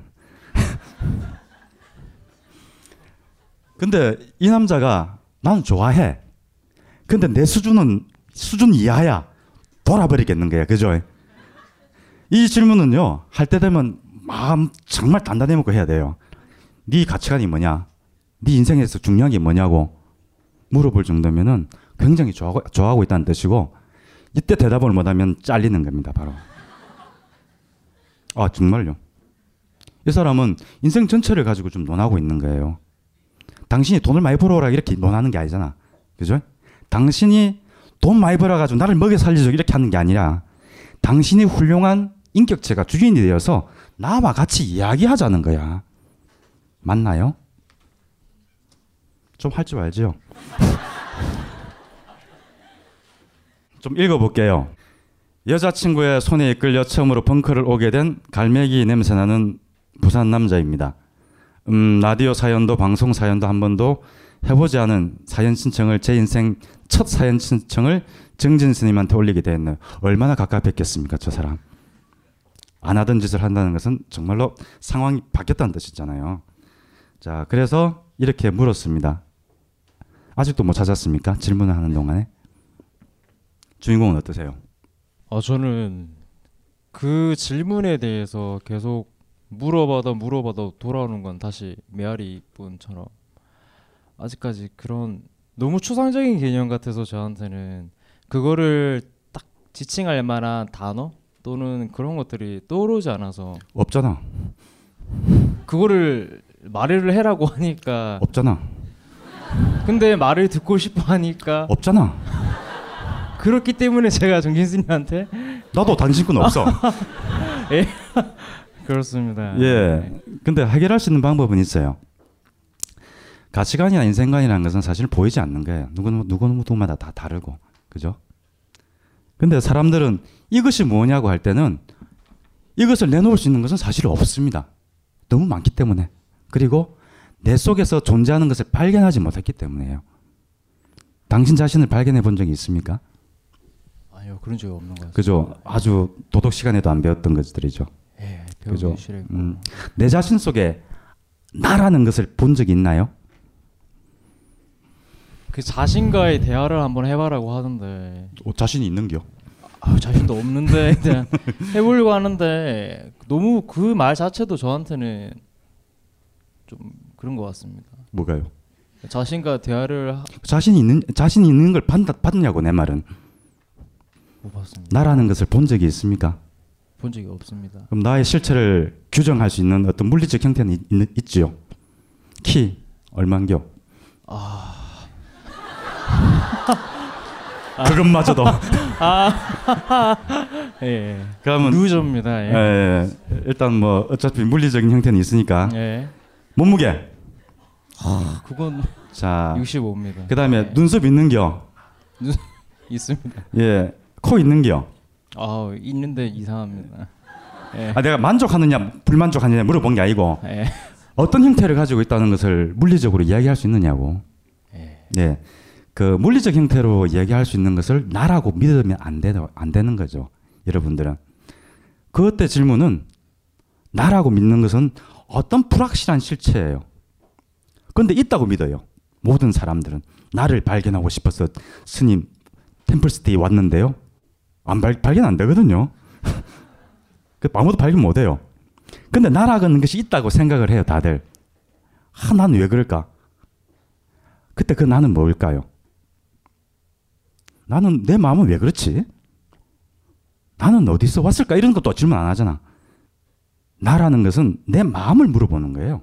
S7: [LAUGHS] 근데 이 남자가 나는 좋아해. 근데 내 수준은 수준 이하야. 돌아버리겠는 거야. 그죠? 이 질문은요. 할 때 되면 마음 정말 단단히 먹고 해야 돼요. 네 가치관이 뭐냐? 네 인생에서 중요한 게 뭐냐고 물어볼 정도면은 굉장히 좋아하고, 좋아하고 있다는 뜻이고 이때 대답을 못하면 잘리는 겁니다. 바로. 아 정말요. 이 사람은 인생 전체를 가지고 좀 논하고 있는 거예요. 당신이 돈을 많이 벌어오라 이렇게 논하는 게 아니잖아. 그죠? 당신이 돈 많이 벌어가지고 나를 먹여 살리죠 이렇게 하는 게 아니라 당신이 훌륭한 인격체가 주인이 되어서 나와 같이 이야기하자는 거야. 맞나요? 좀 할 줄 알지요? 좀 읽어볼게요. 여자친구의 손에 이끌려 처음으로 벙커를 오게 된 갈매기 냄새나는 부산 남자입니다. 음, 라디오 사연도 방송 사연도 한 번도 해보지 않은 사연 신청을 제 인생 첫 사연 신청을 정진 스님한테 올리게 됐네요. 얼마나 가깝겠습니까, 저 사람. 안 하던 짓을 한다는 것은 정말로 상황이 바뀌었다는 뜻이잖아요. 자, 그래서 이렇게 물었습니다. 아직도 못 찾았습니까? 질문을 하는 동안에. 주인공은 어떠세요?
S9: 아 저는 그 질문에 대해서 계속 물어봐도 물어봐도 돌아오는 건 다시 메아리 분처럼 아직까지 그런 너무 추상적인 개념 같아서 저한테는 그거를 딱 지칭할 만한 단어 또는 그런 것들이 떠오르지 않아서
S7: 없잖아.
S9: 그거를 말을 해라고 하니까
S7: 없잖아.
S9: 근데 말을 듣고 싶어 하니까
S7: 없잖아.
S9: 그렇기 때문에 제가 정진수님한테
S7: 나도 당신 건 없어. [LAUGHS]
S9: 예. 그렇습니다.
S7: 예. 근데 해결할 수 있는 방법은 있어요. 가치관이나 인생관이라는 것은 사실 보이지 않는 거예요. 누구는 누구마다 다 다르고. 그죠? 근데 사람들은 이것이 뭐냐고 할 때는 이것을 내놓을 수 있는 것은 사실 없습니다. 너무 많기 때문에. 그리고 내 속에서 존재하는 것을 발견하지 못했기 때문에요. 당신 자신을 발견해 본 적이 있습니까?
S9: 그런 적이 없는 것 같아요.
S7: 그죠. 아주 도덕 시간에도 안 배웠던 것들이죠.
S9: 예,
S7: 그죠.
S9: 싫었고.
S7: 음, 내 자신 속에 나라는 것을 본 적이 있나요?
S9: 그 자신과의 대화를 한번 해봐라고 하는데
S7: 어, 자신이 있는겨?
S9: 아, 자신도 없는데 [LAUGHS] 그냥 해보려고 하는데 너무 그 말 자체도 저한테는 좀 그런 것 같습니다.
S7: 뭐가요?
S9: 자신과 대화를 하...
S7: 자신이 있는 자신이 있는 걸 받, 받냐고 내 말은.
S9: 못 봤습니다.
S7: 나라는 것을 본 적이 있습니까?
S9: 본 적이 없습니다.
S7: 그럼 나의 실체를 규정할 수 있는 어떤 물리적 형태는 있, 있, 있지요. 키 얼만겨?
S9: 아. [LAUGHS]
S7: 그것마저도.
S9: 아. [LAUGHS] 예.
S7: 그러면
S9: 루저입니다. 예.
S7: 예, 예. 일단 뭐 어차피 물리적인 형태는 있으니까.
S9: 예.
S7: 몸무게.
S9: 아, 그건
S7: 자.
S9: 65입니다.
S7: 그다음에 눈썹 있는겨?
S9: 눈 [LAUGHS] 있습니다.
S7: 예. 코 있는겨?
S9: 아, 있는데 이상합니다. 예.
S7: 아 내가 만족하느냐 불만족하느냐 물어본 게 아니고
S9: 예.
S7: 어떤 형태를 가지고 있다는 것을 물리적으로 이야기할 수 있느냐고. 예. 그 물리적 형태로 이야기할 수 있는 것을 나라고 믿으면 안, 되, 안 되는 거죠. 여러분들은. 그때 질문은 나라고 믿는 것은 어떤 불확실한 실체예요. 그런데 있다고 믿어요. 모든 사람들은. 나를 발견하고 싶어서 스님 템플스테이 왔는데요. 안 발, 발견 안 되거든요. [LAUGHS] 그 아무도 발견 못 해요. 근데 나라는 것이 있다고 생각을 해요, 다들. 아, 난 왜 그럴까? 그때 그 나는 뭘까요? 나는 내 마음은 왜 그렇지? 나는 어디서 왔을까? 이런 것도 질문 안 하잖아. 나라는 것은 내 마음을 물어보는 거예요.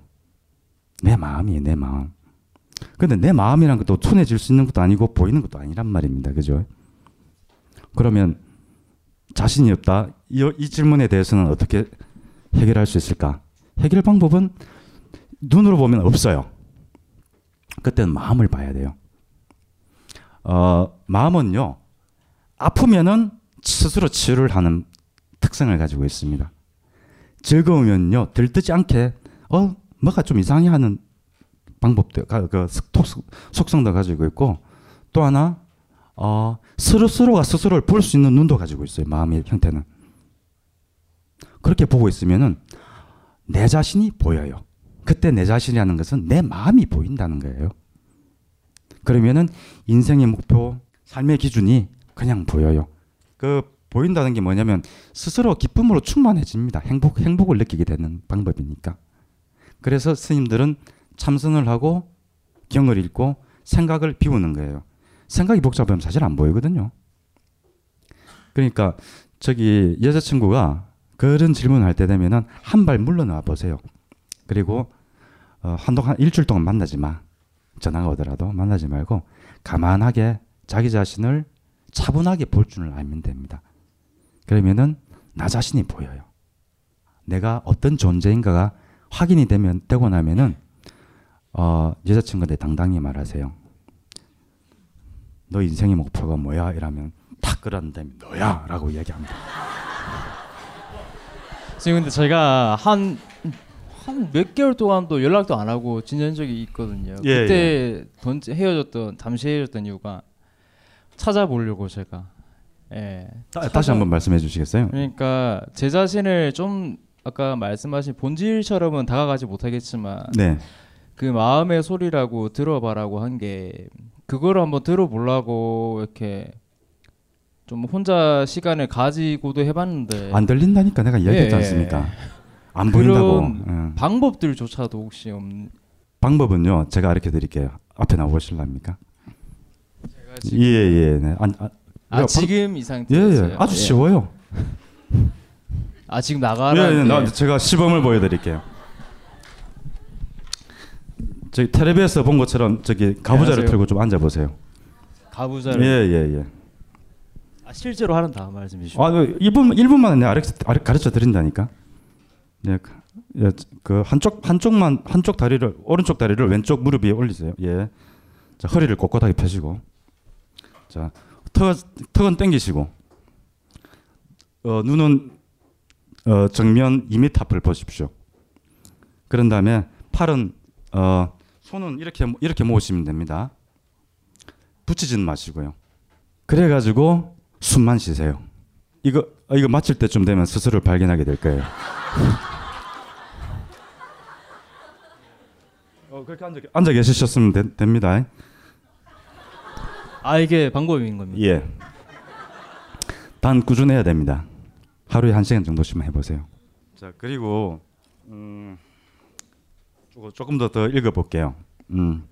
S7: 내 마음이에요, 내 마음. 근데 내 마음이란 것도 둔해질 수 있는 것도 아니고 보이는 것도 아니란 말입니다. 그죠? 그러면 자신이 없다. 이, 이 질문에 대해서는 어떻게 해결할 수 있을까? 해결 방법은 눈으로 보면 없어요. 그때는 마음을 봐야 돼요. 어, 마음은요, 아프면은 스스로 치유를 하는 특성을 가지고 있습니다. 즐거우면요, 들뜨지 않게, 어, 뭐가 좀 이상해 하는 방법도, 그, 속성도 가지고 있고, 또 하나, 어, 스스로가 스스로를 볼 수 있는 눈도 가지고 있어요. 마음의 형태는. 그렇게 보고 있으면은 내 자신이 보여요. 그때 내 자신이라는 것은 내 마음이 보인다는 거예요. 그러면은 인생의 목표, 삶의 기준이 그냥 보여요. 그 보인다는 게 뭐냐면 스스로 기쁨으로 충만해집니다. 행복, 행복을 느끼게 되는 방법이니까. 그래서 스님들은 참선을 하고 경을 읽고 생각을 비우는 거예요. 생각이 복잡하면 사실 안 보이거든요. 그러니까 저기 여자친구가 그런 질문을 할 때 되면은 한 발 물러나 보세요. 그리고 어, 한동안 일주일 동안 만나지 마. 전화가 오더라도 만나지 말고 가만하게 자기 자신을 차분하게 볼 줄을 알면 됩니다. 그러면은 나 자신이 보여요. 내가 어떤 존재인가가 확인이 되면 되고 나면은 어, 여자친구한테 당당히 말하세요. 너 인생의 목표가 뭐야? 이러면 탁 끌어다면 너야 라고 얘기합니다.
S9: 지금 근데 제가 한 한 몇 개월 동안도 연락도 안 하고 지낸 적이 있거든요.
S7: 예,
S9: 그때 던 헤어졌던 잠시 헤어졌던 이유가 찾아보려고 제가. 예.
S7: 다, 다시 한번 말씀해 주시겠어요?
S9: 그러니까 제 자신을 좀 아까 말씀하신 본질처럼은 다가가지 못하겠지만
S7: 네.
S9: 그 마음의 소리라고 들어봐라고 한 게 그걸 한번 들어보려고 이렇게 좀 혼자 시간을 가지고도 해봤는데
S7: 안 들린다니까 내가 이야기했지
S9: 예.
S7: 않습니까? 안 보인다고. 예.
S9: 방법들조차도 혹시 없
S7: 방법은요. 제가 가르쳐 드릴게요. 앞에 나오실랍니까?
S9: 지금-
S7: 예예. 네. 안- 아,
S9: 아,
S7: 야,
S9: 지금 이
S7: 예,
S9: 상태였어요?
S7: 예. 아주
S9: 예.
S7: 쉬워요.
S9: 아 지금
S7: 예,
S9: 나가라.
S7: 예, 나, 제가 시범을 보여드릴게요. 저기 텔레비에서 본 것처럼 저기 가부좌를. 틀고 좀 앉아 보세요.
S9: 가부좌를.
S7: 예예 예.
S9: 아, 실제로 하는 다 말씀해 주시죠.
S7: 아, 1분 1분만에 내가 가르쳐, 가르쳐 드린다니까. 네, 그- 예, 그 한쪽 한쪽만 한쪽 다리를 오른쪽 다리를 왼쪽 무릎 위에 올리세요. 예. 자, 허리를 꼿꼿하게 펴시고. 자, 턱 턱은 당기시고. 어, 눈은 어, 정면 2m 앞을 보십시오. 그런 다음에 팔은 어, 손은 이렇게 이렇게 모으시면 됩니다. 붙이지는 마시고요. 그래 가지고 숨만 쉬세요. 이거 어, 이거 마칠 때쯤 되면 스스로를 발견하게 될 거예요. [LAUGHS] 어, 그렇게 앉아, 앉아 계시셨으면 되- 됩니다.
S9: 아 이게 방법인 겁니다.
S7: 예. 단 꾸준해야 됩니다. 하루에 한 시간 정도씩만 해보세요. 자 그리고 음, 조금- 더 더 읽어볼게요. 음.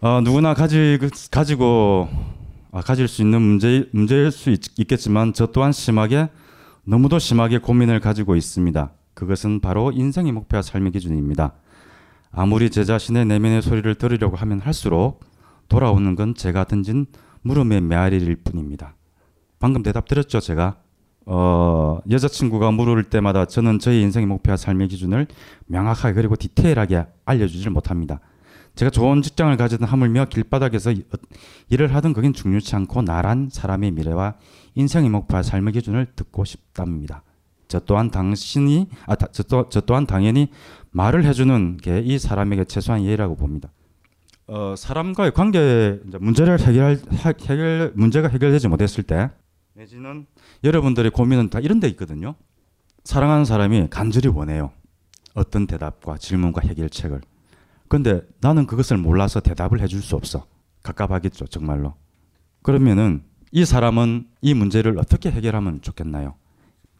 S7: 어, 누구나 가지 가지고 아, 가질 수 있는 문제 문제일 수 있, 있겠지만 저 또한 심하게 너무도 심하게 고민을 가지고 있습니다. 그것은 바로 인생의 목표와 삶의 기준입니다. 아무리 제 자신의 내면의 소리를 들으려고 하면 할수록 돌아오는 건 제가 던진 물음의 메아리일 뿐입니다. 방금 대답 드렸죠, 제가. 어, 여자친구가 물을 때마다 저는 저의 인생의 목표와 삶의 기준을 명확하게 그리고 디테일하게 알려주질 못합니다. 제가 좋은 직장을 가지든 하물며 길바닥에서 일을 하든 그긴 중요치 않고 나란 사람의 미래와 인생의 목표와 삶의 기준을 듣고 싶답니다. 저 또한 당신이 아, 다- 저, 또, 저 또한 당연히 말을 해주는 게 이 사람에게 최소한 예의라고 봅니다. 어, 사람과의 관계 문제를 해결할 하- 해결 문제가 해결되지 못했을 때 내지는 여러분들의 고민은 다 이런 데 있거든요. 사랑하는 사람이 간절히 원해요. 어떤 대답과 질문과 해결책을. 근데 나는 그것을 몰라서 대답을 해줄 수 없어. 갑갑하겠죠, 정말로. 그러면은 이 사람은 이 문제를 어떻게 해결하면 좋겠나요?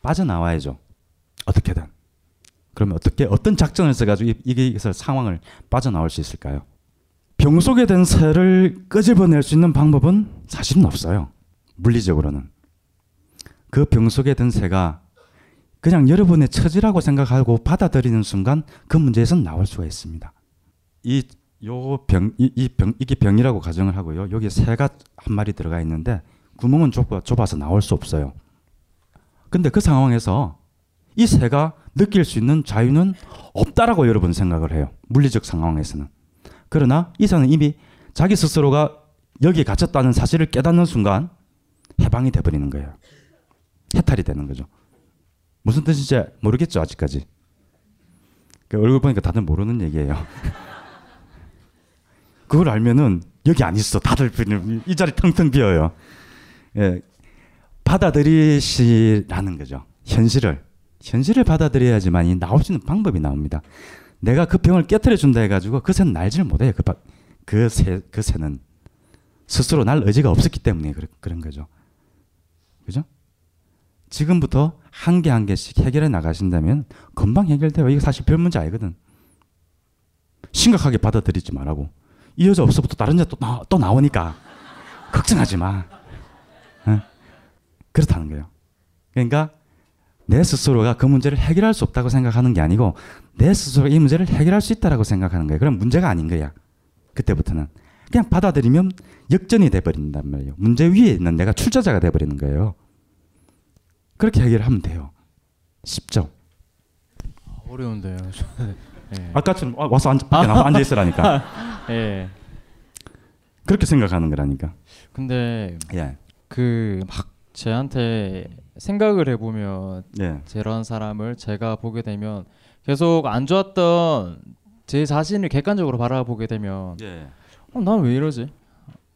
S7: 빠져나와야죠. 어떻게든. 그러면 어떻게 어떤 작전을 써가지고 이- 이것을 상황을 빠져나올 수 있을까요? 병 속에 든 새를 끄집어낼 수 있는 방법은 사실은 없어요. 물리적으로는. 그 병 속에 든 새가 그냥 여러분의 처지라고 생각하고 받아들이는 순간 그 문제에서 나올 수가 있습니다. 이 요 병 이, 이 병, 이게 병이라고 가정을 하고요. 여기 새가 한 마리 들어가 있는데 구멍은 좁아, 좁아서 나올 수 없어요. 근데 그 상황에서 이 새가 느낄 수 있는 자유는 없다라고 여러분 생각을 해요. 물리적 상황에서는. 그러나 이 새는 이미 자기 스스로가 여기에 갇혔다는 사실을 깨닫는 순간 해방이 돼버리는 거예요. 해탈이 되는 거죠. 무슨 뜻인지 모르겠죠 아직까지. 그 얼굴 보니까 다들 모르는 얘기예요. [LAUGHS] 그걸 알면은 여기 안 있어. 다들 이 자리 텅텅 비어요. 예, 받아들이시라는 거죠. 현실을 현실을 받아들여야지만 나올 수 있는 방법이 나옵니다. 내가 그 병을 깨뜨려 준다 해가지고 그 새는 날질 못해요. 그, 그, 새, 그 새는 스스로 날 의지가 없었기 때문에 그런, 그런 거죠. 그죠? 지금부터 한개한 개씩 해결해 나가신다면 금방 해결돼요. 이거 사실 별 문제 아니거든. 심각하게 받아들이지 말라고. 이 여자 없어부터 다른 여자 또, 나, 또 나오니까 걱정하지 마. 어? 그렇다는 거예요. 그러니까 내 스스로가 그 문제를 해결할 수 없다고 생각하는 게 아니고 내 스스로가 이 문제를 해결할 수 있다라고 생각하는 거예요. 그럼 문제가 아닌 거야. 그때부터는 그냥 받아들이면 역전이 돼버린단 말이에요. 문제 위에 있는 내가 출제자가 돼버리는 거예요. 그렇게 해결하면 돼요. 쉽죠.
S9: 어려운데요.
S7: 네. [LAUGHS] 아까처럼 와서 앉, 밖에 나와 앉아 있으라니까. [LAUGHS]
S9: 예.
S7: 그렇게 생각하는 거라니까.
S9: 근데
S7: 예.
S9: 그막 제한테 생각을 해보면
S7: 예.
S9: 저런 사람을 제가 보게 되면 계속 안 좋았던 제 자신을 객관적으로 바라보게 되면
S7: 예.
S9: 어, 난왜 이러지?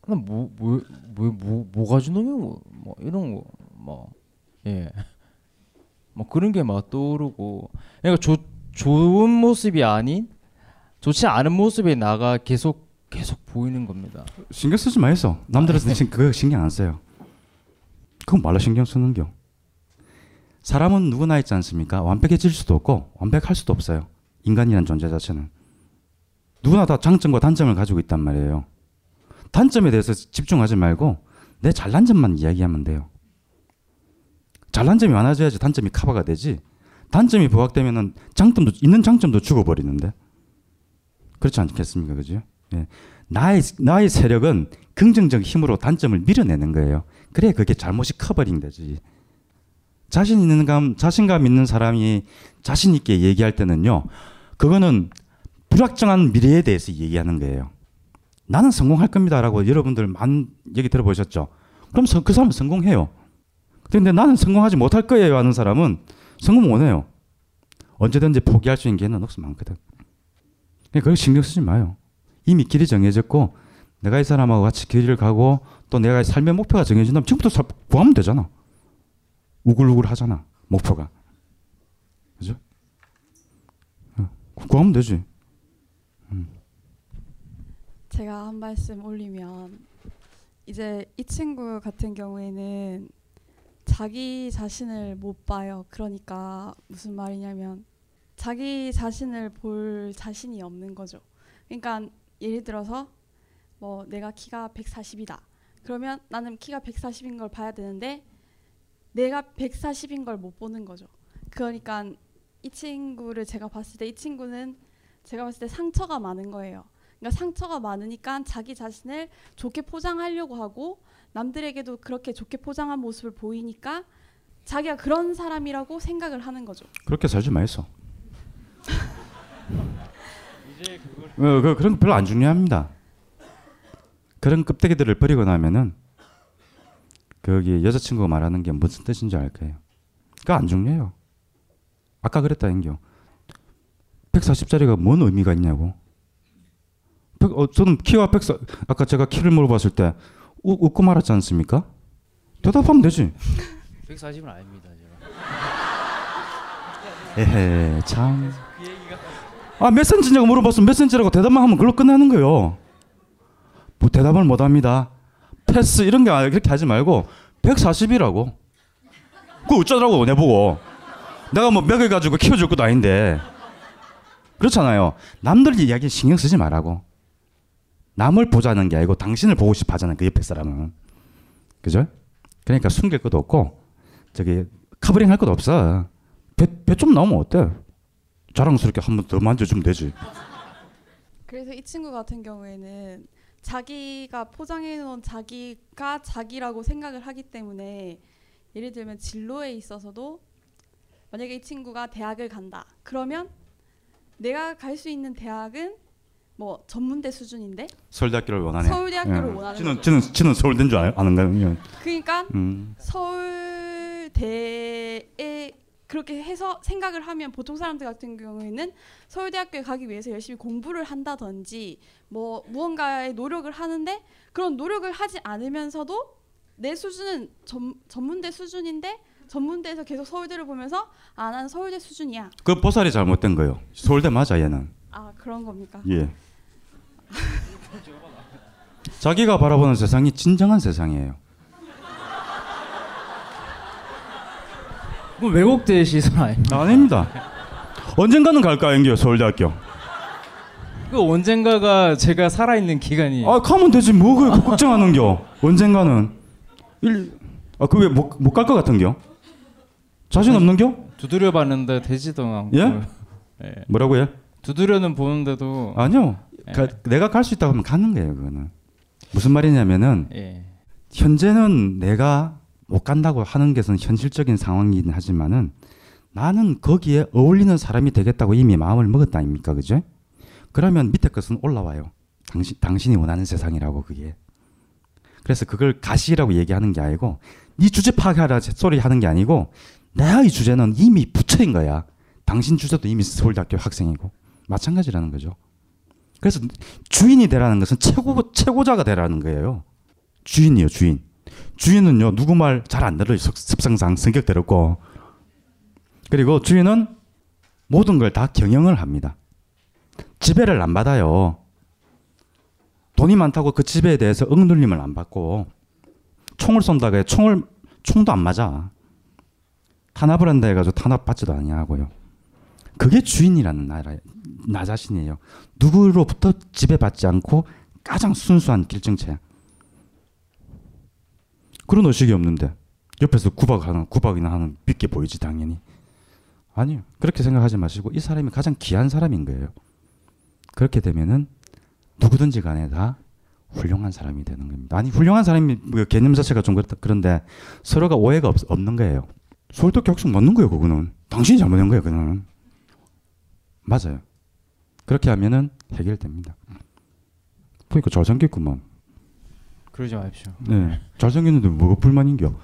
S9: 난뭐뭐 뭐뭐 뭐, 뭐, 가지 놈이 뭐, 뭐 이런 거뭐 예. 뭐 그런 게 막 떠오르고 그러니까 조, 좋은 모습이 아닌 좋지 않은 모습이 나가 계속 계속 보이는 겁니다.
S7: 신경 쓰지 마이소. 남들은 아, 네. 그거 신경 안 써요. 그건 말로 신경 쓰는 겨. 사람은 누구나 있지 않습니까? 완벽해질 수도 없고 완벽할 수도 없어요. 인간이란 존재 자체는. 누구나 다 장점과 단점을 가지고 있단 말이에요. 단점에 대해서 집중하지 말고 내 잘난 점만 이야기하면 돼요. 잘난 점이 많아져야지 단점이 커버가 되지. 단점이 부각되면은 장점도 있는 장점도 죽어버리는데 그렇지 않겠습니까, 그죠? 예. 나의 나의 세력은 긍정적 힘으로 단점을 밀어내는 거예요. 그래 그게 잘못이 covering 되지. 자신 있는 감, 자신감 있는 사람이 자신 있게 얘기할 때는요, 그거는 불확정한 미래에 대해서 얘기하는 거예요. 나는 성공할 겁니다라고 여러분들 많은 얘기 들어보셨죠? 그럼 그 사람은 성공해요. 근데 나는 성공하지 못할 거예요 하는 사람은 성공 못 해요. 언제든지 포기할 수 있는 기회는 없어 많거든. 그걸 신경 쓰지 마요. 이미 길이 정해졌고 내가 이 사람하고 같이 길을 가고 또 내가 삶의 목표가 정해진다면 지금부터 구하면 되잖아. 우글우글 하잖아. 목표가. 그죠? 어, 구하면 되지. 음.
S10: 제가 한 말씀 올리면 이제 이 친구 같은 경우에는 자기 자신을 못 봐요. 그러니까 무슨 말이냐면 자기 자신을 볼 자신이 없는 거죠. 그러니까 예를 들어서 뭐 내가 키가 140이다. 그러면 나는 키가 140인 걸 봐야 되는데 내가 140인 걸 못 보는 거죠. 그러니까 이 친구를 제가 봤을 때 이 친구는 제가 봤을 때 상처가 많은 거예요. 그러니까 상처가 많으니까 자기 자신을 좋게 포장하려고 하고 남들에게도 그렇게 좋게 포장한 모습을 보이니까 자기가 그런 사람이라고 생각을 하는 거죠.
S7: 그렇게 살지 마있어. 어, 그, 그런 거 별로 안 중요합니다. 그런 껍데기들을 버리고 나면은 거기 여자친구가 말하는 게 무슨 뜻인지 알 거예요. 그거 안 중요해요. 아까 그랬다 인겨. 140짜리가 뭔 의미가 있냐고. 어, 저는 키와 140 아까 제가 키를 물어봤을 때 우, 웃고 말았지 않습니까? 대답하면 되지.
S9: 140은 아닙니다.
S7: 에헤 참. 아몇 센치냐고 물어봤으면 몇 센치라고 대답만 하면 그걸로 끝나는 거예요. 뭐 대답을 못 합니다. 패스 이런 게 그렇게 하지 말고 140이라고. 그 어쩌라고 내보고. 내가 뭐 맥을 가지고 키워줄 것도 아닌데. 그렇잖아요. 남들 이야기 신경 쓰지 말라고. 남을 보자는 게 아니고 당신을 보고 싶어 하잖아요. 그 옆에 사람은. 그죠? 그러니까 숨길 것도 없고, 저기, covering 할 것도 없어. 배, 배 좀 나오면 어때? 자랑스럽게 한 번 더 만져주면 되지.
S10: 그래서 이 친구 같은 경우에는 자기가 포장해 놓은 자기가 자기라고 생각을 하기 때문에 예를 들면 진로에 있어서도 만약에 이 친구가 대학을 간다. 그러면 내가 갈 수 있는 대학은 뭐 전문대 수준인데
S7: 서울대학교를 원하네.
S10: 서울대학교를
S7: 예.
S10: 원하는 거죠.
S7: 지는 지는 서울대인 줄 알- 아는가요?
S10: 그러니까
S7: 음.
S10: 서울대에 그렇게 해서 생각을 하면 보통 사람들 같은 경우에는 서울대학교에 가기 위해서 열심히 공부를 한다든지 뭐 무언가의 노력을 하는데 그런 노력을 하지 않으면서도 내 수준은 전, 전문대 수준인데 전문대에서 계속 서울대를 보면서 아난 서울대 수준이야
S7: 그 보살이 잘못된 거예요. 서울대 맞아 얘는.
S10: 아 그런 겁니까?
S7: 예. 자기가 바라보는 세상이 진정한 세상이에요.
S9: 그 왜곡된 시선 아닙니까?
S7: 아닙니다. 언젠가는 갈까 연기요 서울대학교.
S9: 그 언젠가가 제가 살아있는 기간이
S7: 아 가면 되지 뭐그 걱정하는겨. 언젠가는 일. 아 그게 못못 갈 것 같은겨? 자신 없는겨?
S9: 두드려 봤는데 되지도 않고
S7: 예?
S9: 예.
S7: 뭐라고요?
S9: 두드려는 보는데도
S7: 아니요.
S9: 예.
S7: 가- 내가 갈 수 있다고 하면 가는 거예요 그거는. 무슨 말이냐면은
S9: 예.
S7: 현재는 내가 못 간다고 하는 것은 현실적인 상황이긴 하지만은 나는 거기에 어울리는 사람이 되겠다고 이미 마음을 먹었다 아닙니까 그죠? 그러면 밑에 것은 올라와요. 당신 당신이 원하는 세상이라고 그게. 그래서 그걸 가시라고 얘기하는 게 아니고 네 주제 파악하라 소리 하는 게 아니고 내가 이 주제는 이미 부처인 거야. 당신 주제도 이미 서울대학교 학생이고 마찬가지라는 거죠. 그래서 주인이 되라는 것은 최고 최고자가 되라는 거예요. 주인이요 주인. 주인은요 누구 말 잘 안 들어요 습- 습성상 성격 더럽고 그리고 주인은 모든 걸 다 경영을 합니다. 지배를 안 받아요. 돈이 많다고 그 지배에 대해서 억눌림을 안 받고 총을 쏜다고 해 총을 총도 안 맞아. 탄압을 한다 해가지고 탄압 받지도 아니하고요. 그게 주인이라는 나라 나 자신이에요. 누구로부터 지배받지 않고 가장 순수한 결정체. 그런 의식이 없는데 옆에서 구박하는 구박이나 하는 믿게 보이지 당연히. 아니요. 그렇게 생각하지 마시고 이 사람이 가장 귀한 사람인 거예요. 그렇게 되면은 누구든지 간에 다 훌륭한 사람이 되는 겁니다. 아니 훌륭한 사람이 뭐 개념 자체가 좀 그렇다, 그런데 서로가 오해가 없, 없는 거예요. 서울대 격수 맞는 거예요, 그거는. 당신이 잘못한 거예요, 그거는. 맞아요. 그렇게 하면은 해결됩니다. 보니까 잘 생겼구만.
S9: 그러지 마십시오.
S7: 네. 잘 생겼는데 뭐가 불만인겨?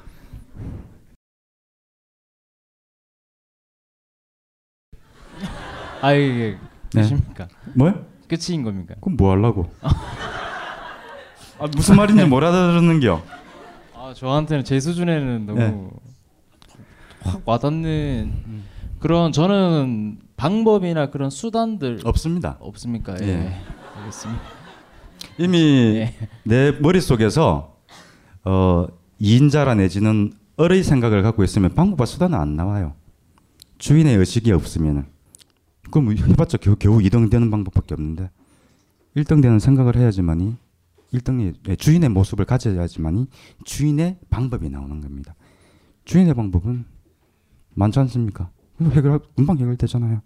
S7: [LAUGHS]
S9: 아 이게
S7: 네.
S9: 끝입니까?
S7: 뭐요?
S9: 끝인 겁니까?
S7: 그럼 뭐 하려고? [LAUGHS] 아, 무슨 말인지 못 알아들었는겨?
S9: 아 저한테는 제 수준에는 너무
S7: 네.
S9: 확 와닿는 그런 저는 방법이나 그런 수단들
S7: 없습니다.
S9: 없습니까? 예.
S7: 예.
S9: 알겠습니다.
S7: 이미 내 머릿속에서 어, 이인자라 내지는 을의 생각을 갖고 있으면 방법과 수단은 안 나와요. 주인의 의식이 없으면은 그럼 뭐 해봤자 겨우, 겨우 2등 되는 방법밖에 없는데 1등 되는 생각을 해야지만이 1등의 주인의 모습을 가져야지만이 주인의 방법이 나오는 겁니다. 주인의 방법은 많지 않습니까? 해결 금방 해결되잖아요.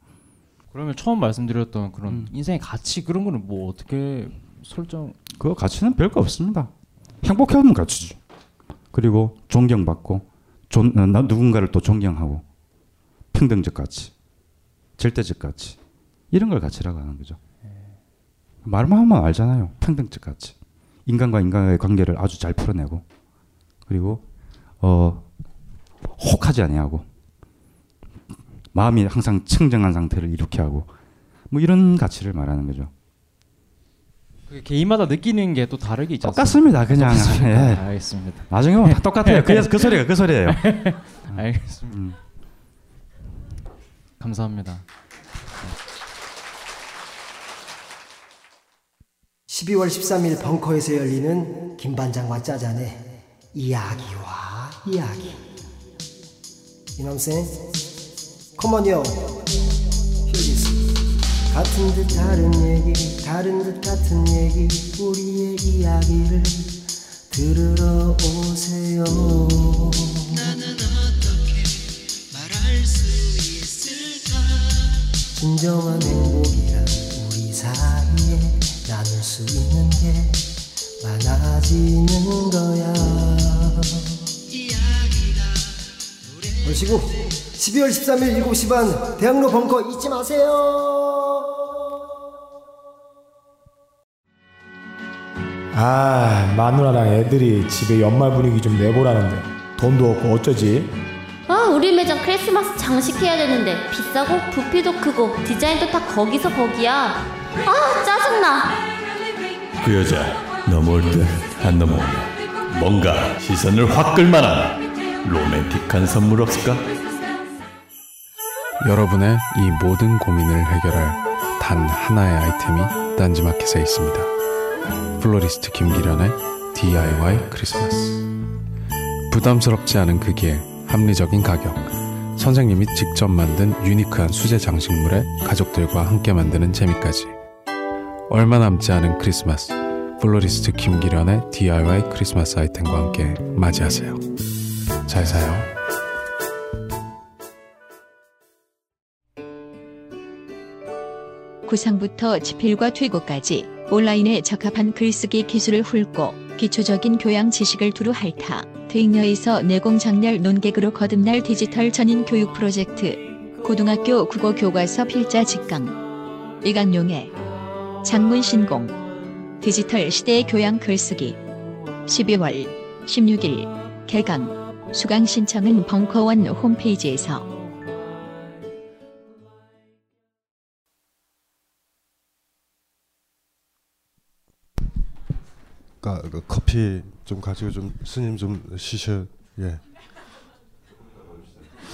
S9: 그러면 처음 말씀드렸던 그런
S7: 음.
S9: 인생의 가치 그런 거는 뭐 어떻게 설정?
S7: 그 가치는 별거 없습니다. 행복하면 가치지. 그리고 존경받고 존, 어, 나 누군가를 또 존경하고 평등적 가치, 절대적 가치 이런 걸 가치라고 하는 거죠. 말만 하면 알잖아요. 평등적 가치. 인간과 인간의 관계를 아주 잘 풀어내고 그리고 어 혹하지 아니하고 마음이 항상 청정한 상태를 이룩해 하고 뭐 이런 가치를 말하는 거죠.
S9: 그 개인마다 느끼는 게 또 다르게 있지
S7: 똑같습니다. 그냥? 예.
S9: 알겠습니다.
S7: 나중에 뭐다 똑같아요. 그, 그 소리가 그 소리예요. [LAUGHS]
S9: 알겠습니다.
S7: 음.
S9: 감사합니다.
S11: 12월 13일 벙커에서 열리는 김반장과 짜잔의 이야기와 이야기. 이놈생, 컴온요. 휴지스. 같은 듯 다른 얘기, 다른 듯 같은 얘기, 우리의 이야기를 들으러 오세요. 나는 어떻게 말할 수 있을까? 진정한 행복이란 우리 사이에 나눌 수 있는 게 많아지는 거야 얼씨구 12월 13일 7시 반 대학로 벙커 잊지 마세요
S12: 아 마누라랑 애들이 집에 연말 분위기 좀 내보라는데 돈도 없고 어쩌지?
S13: 아, 우리 매장 크리스마스 장식해야 되는데 비싸고 부피도 크고 디자인도 다 거기서 거기야. 아, 짜증나.
S14: 그 여자 넘어올 듯 안 넘어오네 뭔가 시선을 확 끌만한 로맨틱한 선물 없을까?
S15: 여러분의 이 모든 고민을 해결할 단 하나의 아이템이 딴지마켓에 있습니다. 플로리스트 김기련의 DIY 크리스마스. 부담스럽지 않은 크기에 합리적인 가격. 선생님이 직접 만든 유니크한 수제 장식물에 가족들과 함께 만드는 재미까지. 얼마 남지 않은 크리스마스. 플로리스트 김기련의 DIY 크리스마스 아이템과 함께 맞이하세요. 잘 사요.
S5: 구상부터 집필과 퇴고까지 온라인에 적합한 글쓰기 기술을 훑고 기초적인 교양 지식을 두루 핥아 대잉여에서 내공 작렬 논객으로 거듭날 디지털 전인 교육 프로젝트 고등학교 국어 교과서 필자 직강. 이강용의 장문 신공. 디지털 시대의 교양 글쓰기. 12월 16일 개강. 수강 신청은 벙커원 홈페이지에서
S6: 그러니까 그 커피 좀 가지고 좀 스님 좀 쉬셔. 예.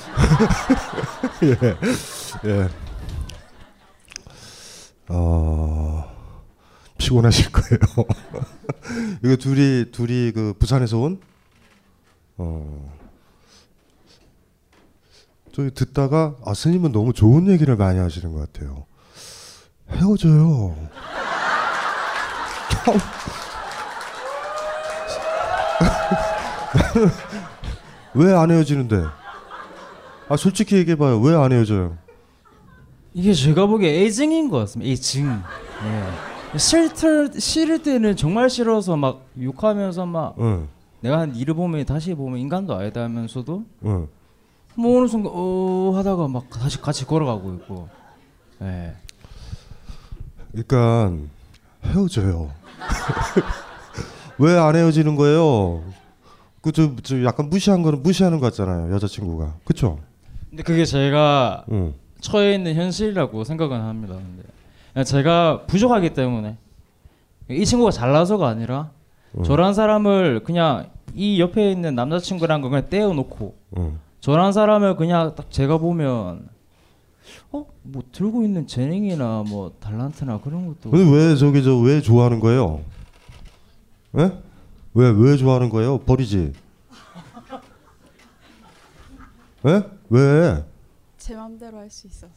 S6: [LAUGHS] 예. 예. 어 피곤하실 거예요. [LAUGHS] 이거 둘이 둘이 그 부산에서 온 어. 저기 듣다가 아 스님은 너무 좋은 얘기를 많이 하시는 것 같아요. 헤어져요. [LAUGHS] [LAUGHS] 왜 안 헤어지는데? 아 솔직히 얘기해봐요. 왜 안 헤어져요?
S9: 이게 제가 보기에 애증인 것 같습니다. 애증. 예. 싫을 싫을 때는 정말 싫어서 막 욕하면서 막
S6: 응.
S9: 내가 한 일을 보면 다시 보면 인간도 아니다 하면서도
S6: 응.
S9: 뭐 어느 순간 어 하다가 막 다시 같이 걸어가고 있고. 예.
S6: 그러니까 헤어져요. [LAUGHS] 왜 안 헤어지는 거예요? 그저 저 약간 무시한 거는 무시하는 것 같잖아요. 여자친구가. 그쵸?
S9: 근데 그게 제가
S6: 응.
S9: 처해 있는 현실이라고 생각은 합니다. 근데 제가 부족하기 때문에 이 친구가 잘나서가 아니라
S6: 응.
S9: 저런 사람을 그냥 이 옆에 있는 남자친구란 거 그냥 떼어놓고
S6: 응.
S9: 저런 사람을 그냥 딱 제가 보면 어 뭐 들고 있는 재능이나 뭐 달란트나 그런 것도
S6: 근데 왜 저기 저 왜 좋아하는 거예요? 예? 왜 왜 좋아하는 거예요? 버리지. 예? 왜?
S10: 제 맘대로 할 수 있어서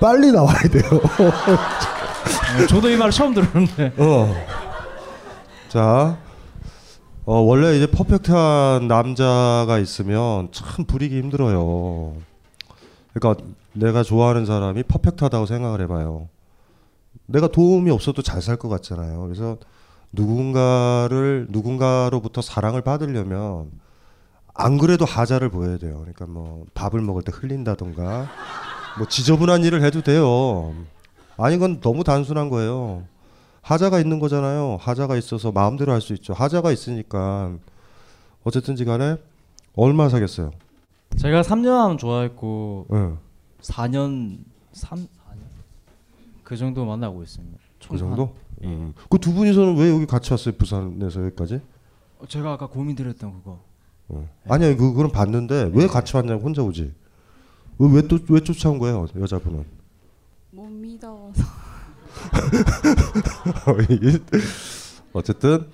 S6: 빨리 나와야 돼요.
S9: 어, 저도 이 말을 처음 들었는데 [LAUGHS]
S6: 어. 자, 어, 원래 이제 퍼펙트한 남자가 있으면 참 부리기 힘들어요. 그러니까 내가 좋아하는 사람이 퍼펙트하다고 생각을 해봐요. 내가 도움이 없어도 잘 살 것 같잖아요. 그래서 누군가를 누군가로부터 사랑을 받으려면 안 그래도 하자를 보여야 돼요. 그러니까 뭐 밥을 먹을 때 흘린다던가 뭐 지저분한 일을 해도 돼요. 아니 이건 너무 단순한 거예요. 하자가 있는 거잖아요. 하자가 있어서 마음대로 할 수 있죠. 하자가 있으니까 어쨌든지 간에 얼마 사겠어요?
S9: 제가 3년 하면 좋아했고
S6: 응.
S9: 4년 3 4년 그 정도 만나고 있습니다.
S6: 그 정도?
S9: 한- 예.
S6: 음. 그두 분이서는 왜 여기 같이 왔어요? 부산에서 여기까지?
S9: 어, 제가 아까 고민드렸던 그거.
S6: 어. 아니야, 그 그건 봤는데 왜 같이 왔냐고 혼자 오지? 왜또왜 쫓아온 거예요, 여자분은?
S10: 못 믿어서 [LAUGHS]
S6: 어쨌든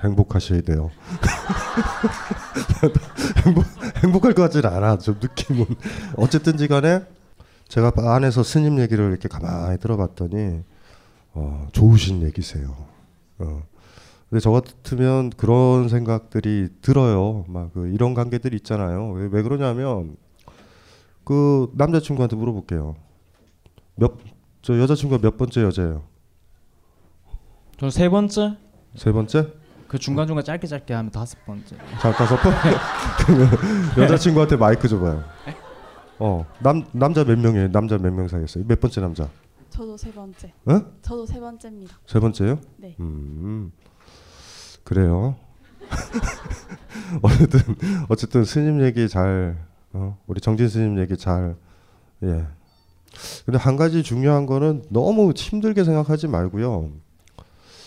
S6: 행복하셔야 돼요. [LAUGHS] 행복 행복할 것 같지는 않아. 좀 느낌은. 어쨌든지간에 제가 안에서 스님 얘기를 이렇게 가만히 들어봤더니 어, 좋으신 얘기세요. 어. 근데 저 같으면 그런 생각들이 들어요. 막 그 이런 관계들이 있잖아요. 왜, 왜 그러냐면 그 남자친구한테 물어볼게요. 몇 저 여자친구가 몇 번째 여자예요?
S9: 저는 세 번째.
S6: 세 번째?
S9: 그 중간 중간 짧게 짧게 하면 다섯 번째.
S6: 자 다섯 번. [LAUGHS] 그러면 여자친구한테 마이크 줘봐요. [LAUGHS] 어, 남 남자 몇 명이에요? 남자 몇 명 사귀었어요? 몇 번째 남자?
S10: 저도 세 번째.
S6: 어?
S10: 저도 세 번째입니다.
S6: 세 번째요?
S10: 네.
S6: 음, 그래요. [LAUGHS] 어쨌든 어쨌든 스님 얘기 잘 어, 우리 정진 스님 얘기 잘 예. 근데 한 가지 중요한 거는 너무 힘들게 생각하지 말고요.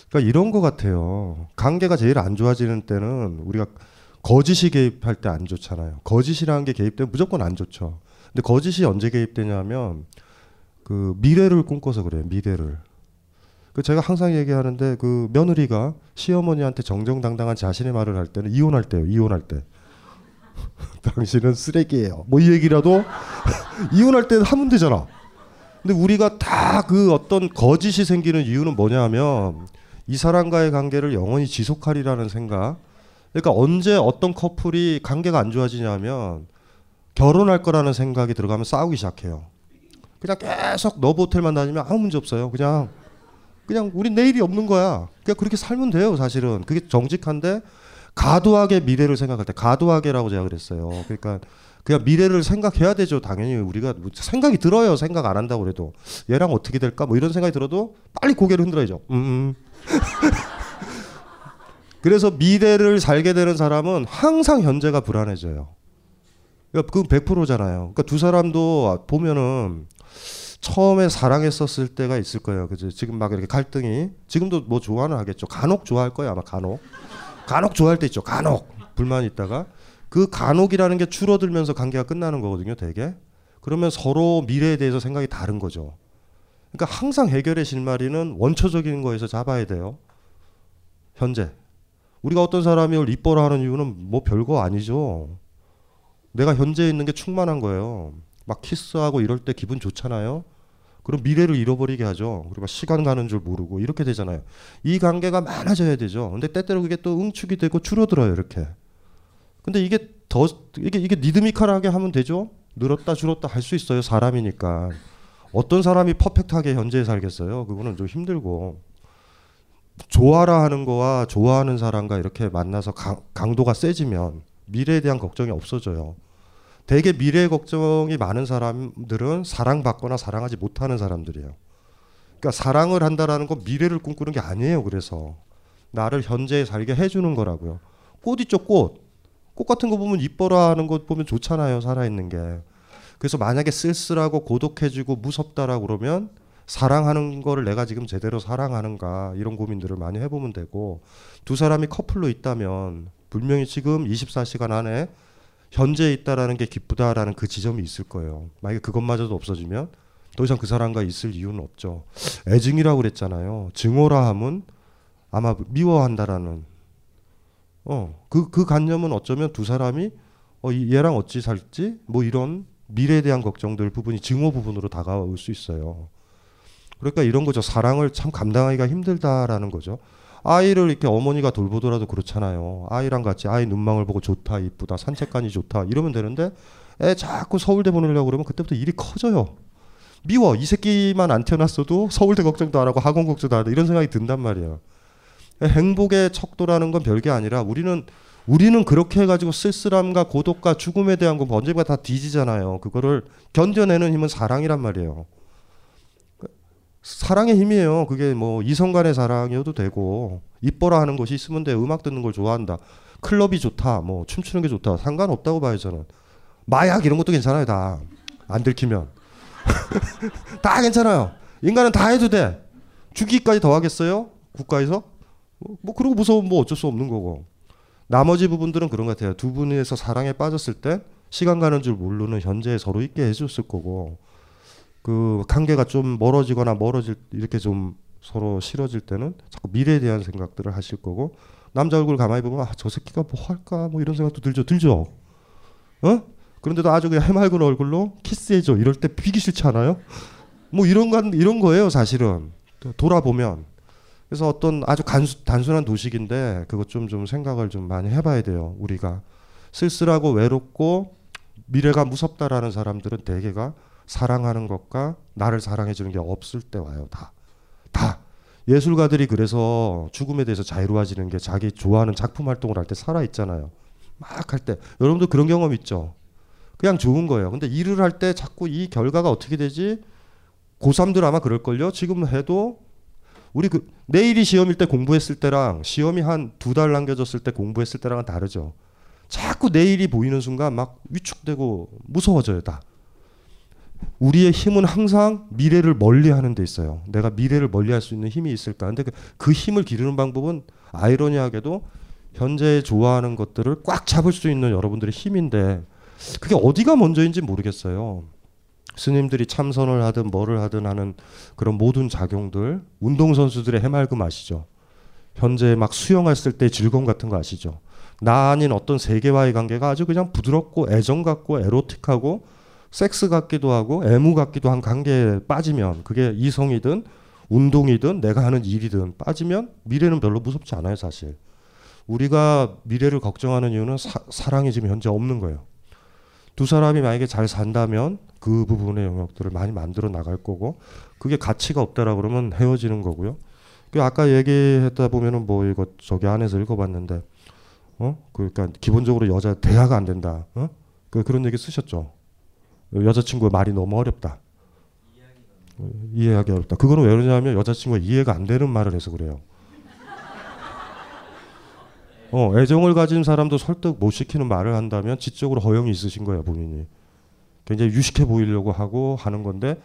S6: 그러니까 이런 거 같아요. 관계가 제일 안 좋아지는 때는 우리가 거짓이 개입할 때 안 좋잖아요. 거짓이라는 게 개입되면 무조건 안 좋죠. 근데 거짓이 언제 개입되냐면 그 미래를 꿈꿔서 그래요. 미래를. 그 제가 항상 얘기하는데 그 며느리가 시어머니한테 정정당당한 자신의 말을 할 때는 이혼할 때요. 이혼할 때. [LAUGHS] 당신은 쓰레기예요. 뭐 이 얘기라도 [LAUGHS] 이혼할 때 하면 되잖아. 근데 우리가 다 그 어떤 거짓이 생기는 이유는 뭐냐면 이 사람과의 관계를 영원히 지속하리라는 생각. 그러니까 언제 어떤 커플이 관계가 안 좋아지냐면 결혼할 거라는 생각이 들어가면 싸우기 시작해요. 그냥 계속 너보호텔만 다니면 아무 문제 없어요. 그냥 그냥 우리 내일이 없는 거야. 그냥 그렇게 살면 돼요, 사실은. 그게 정직한데 가도하게 미래를 생각할 때 가도하게라고 제가 그랬어요. 그러니까 그냥 미래를 생각해야 되죠. 당연히 우리가 뭐 생각이 들어요. 생각 안 한다고 그래도 얘랑 어떻게 될까 뭐 이런 생각이 들어도 빨리 고개를 흔들어야죠. 음. 음. [LAUGHS] 그래서 미래를 살게 되는 사람은 항상 현재가 불안해져요. 그러니까 그건 100%잖아요. 그러니까 두 사람도 보면은 처음에 사랑했었을 때가 있을 거예요. 그죠? 지금 막 이렇게 갈등이 지금도 뭐 좋아는 하겠죠. 간혹 좋아할 거예요. 아마 간혹. 간혹 좋아할 때 있죠. 간혹 불만이 있다가 그 간혹이라는 게 줄어들면서 관계가 끝나는 거거든요. 되게. 그러면 서로 미래에 대해서 생각이 다른 거죠. 그러니까 항상 해결의 실마리는 원초적인 거에서 잡아야 돼요. 현재. 우리가 어떤 사람이 이뻐라 하는 이유는 뭐 별거 아니죠. 내가 현재에 있는 게 충만한 거예요. 막 키스하고 이럴 때 기분 좋잖아요. 그럼 미래를 잃어버리게 하죠. 그리고 시간 가는 줄 모르고 이렇게 되잖아요. 이 관계가 많아져야 되죠. 근데 때때로 그게 또 응축이 되고 줄어들어요. 이렇게. 근데 이게 더 이게 이게 리드미컬하게 하면 되죠. 늘었다 줄었다 할 수 있어요. 사람이니까. 어떤 사람이 퍼펙트하게 현재에 살겠어요. 그거는 좀 힘들고. 좋아라 하는 거와 좋아하는 사람과 이렇게 만나서 강, 강도가 세지면 미래에 대한 걱정이 없어져요. 대개 미래 걱정이 많은 사람들은 사랑받거나 사랑하지 못하는 사람들이에요. 그러니까 사랑을 한다라는 건 미래를 꿈꾸는 게 아니에요. 그래서 나를 현재에 살게 해주는 거라고요. 꽃 있죠, 꽃. 꽃 같은 거 보면 이뻐라 하는 것 보면 좋잖아요. 살아있는 게. 그래서 만약에 쓸쓸하고 고독해지고 무섭다라고 그러면 사랑하는 거를 내가 지금 제대로 사랑하는가 이런 고민들을 많이 해보면 되고 두 사람이 커플로 있다면 분명히 지금 24시간 안에 현재에 있다라는 게 기쁘다라는 그 지점이 있을 거예요. 만약에 그것마저도 없어지면 더 이상 그 사람과 있을 이유는 없죠. 애증이라고 그랬잖아요. 증오라 함은 아마 미워한다라는 어그그 그 관념은 어쩌면 두 사람이 어 얘랑 어찌 살지 뭐 이런 미래에 대한 걱정들 부분이 증오 부분으로 다가올 수 있어요. 그러니까 이런 거죠. 사랑을 참 감당하기가 힘들다라는 거죠. 아이를 이렇게 어머니가 돌보더라도 그렇잖아요. 아이랑 같이 아이 눈망울 보고 좋다, 이쁘다, 산책가니 좋다 이러면 되는데 애 자꾸 서울대 보내려고 그러면 그때부터 일이 커져요. 미워. 이 새끼만 안 태어났어도 서울대 걱정도 안 하고 학원 걱정도 안 하고 이런 생각이 든단 말이에요. 행복의 척도라는 건 별게 아니라 우리는 우리는 그렇게 해가지고 쓸쓸함과 고독과 죽음에 대한 건 언제가 다 뒤지잖아요. 그거를 견뎌내는 힘은 사랑이란 말이에요. 사랑의 힘이에요. 그게 뭐 이성 간의 사랑이어도 되고 이뻐라 하는 것이 있으면 돼. 음악 듣는 걸 좋아한다. 클럽이 좋다. 뭐 춤추는 게 좋다. 상관없다고 봐요 저는. 마약 이런 것도 괜찮아요 다. 안 들키면. [LAUGHS] 다 괜찮아요. 인간은 다 해도 돼. 죽기까지 더 하겠어요? 국가에서? 뭐 그러고 무서우면 뭐 어쩔 수 없는 거고. 나머지 부분들은 그런 것 같아요. 두 분이서 사랑에 빠졌을 때 시간 가는 줄 모르는 현재에 서로 있게 해줬을 거고 그 관계가 좀 멀어지거나 멀어질 이렇게 좀 서로 싫어질 때는 자꾸 미래에 대한 생각들을 하실 거고 남자 얼굴 가만히 보면 아 저 새끼가 뭐 할까? 뭐 이런 생각도 들죠 들죠? 어? 그런데도 아주 그냥 해맑은 얼굴로 키스해줘. 이럴 때 비기 싫지 않아요? 뭐 이런 건 이런 거예요 사실은. 돌아보면. 그래서 어떤 아주 간수, 단순한 도식인데 그것 좀좀 생각을 좀 많이 해봐야 돼요 우리가. 쓸쓸하고 외롭고 미래가 무섭다라는 사람들은 대개가 사랑하는 것과 나를 사랑해 주는 게 없을 때 와요. 다. 다. 예술가들이 그래서 죽음에 대해서 자유로워지는 게 자기 좋아하는 작품 활동을 할 때 살아 있잖아요. 막 할 때. 여러분도 그런 경험 있죠? 그냥 좋은 거예요. 근데 일을 할 때 자꾸 이 결과가 어떻게 되지? 고3들 아마 그럴걸요? 지금 해도 우리 그 내일이 시험일 때 공부했을 때랑 시험이 한 두 달 남겨졌을 때 공부했을 때랑은 다르죠. 자꾸 내일이 보이는 순간 막 위축되고 무서워져요, 다. 우리의 힘은 항상 미래를 멀리 하는 데 있어요. 내가 미래를 멀리 할 수 있는 힘이 있을까? 근데 그, 그 힘을 기르는 방법은 아이러니하게도 현재 좋아하는 것들을 꽉 잡을 수 있는 여러분들의 힘인데 그게 어디가 먼저인지 모르겠어요. 스님들이 참선을 하든 뭐를 하든 하는 그런 모든 작용들 운동선수들의 해맑음 아시죠? 현재 막 수영했을 때 즐거움 같은 거 아시죠? 나 아닌 어떤 세계와의 관계가 아주 그냥 부드럽고 애정 같고 에로틱하고 섹스 같기도 하고 애무 같기도 한 관계에 빠지면 그게 이성이든 운동이든 내가 하는 일이든 빠지면 미래는 별로 무섭지 않아요 사실. 우리가 미래를 걱정하는 이유는 사, 사랑이 지금 현재 없는 거예요. 두 사람이 만약에 잘 산다면 그 부분의 영역들을 많이 만들어 나갈 거고 그게 가치가 없다라 그러면 헤어지는 거고요. 그 아까 얘기했다 보면은 뭐 이거 저기 안에서 읽어봤는데 어? 그러니까 기본적으로 여자 대화가 안 된다 어? 그 그런 얘기 쓰셨죠 여자친구의 말이 너무 어렵다. 이해하기 어렵다. 그거는 왜 그러냐면 여자친구가 이해가 안 되는 말을 해서 그래요. 어, 애정을 가진 사람도 설득 못 시키는 말을 한다면 지적으로 허영이 있으신 거예요, 본인이. 굉장히 유식해 보이려고 하고 하는 건데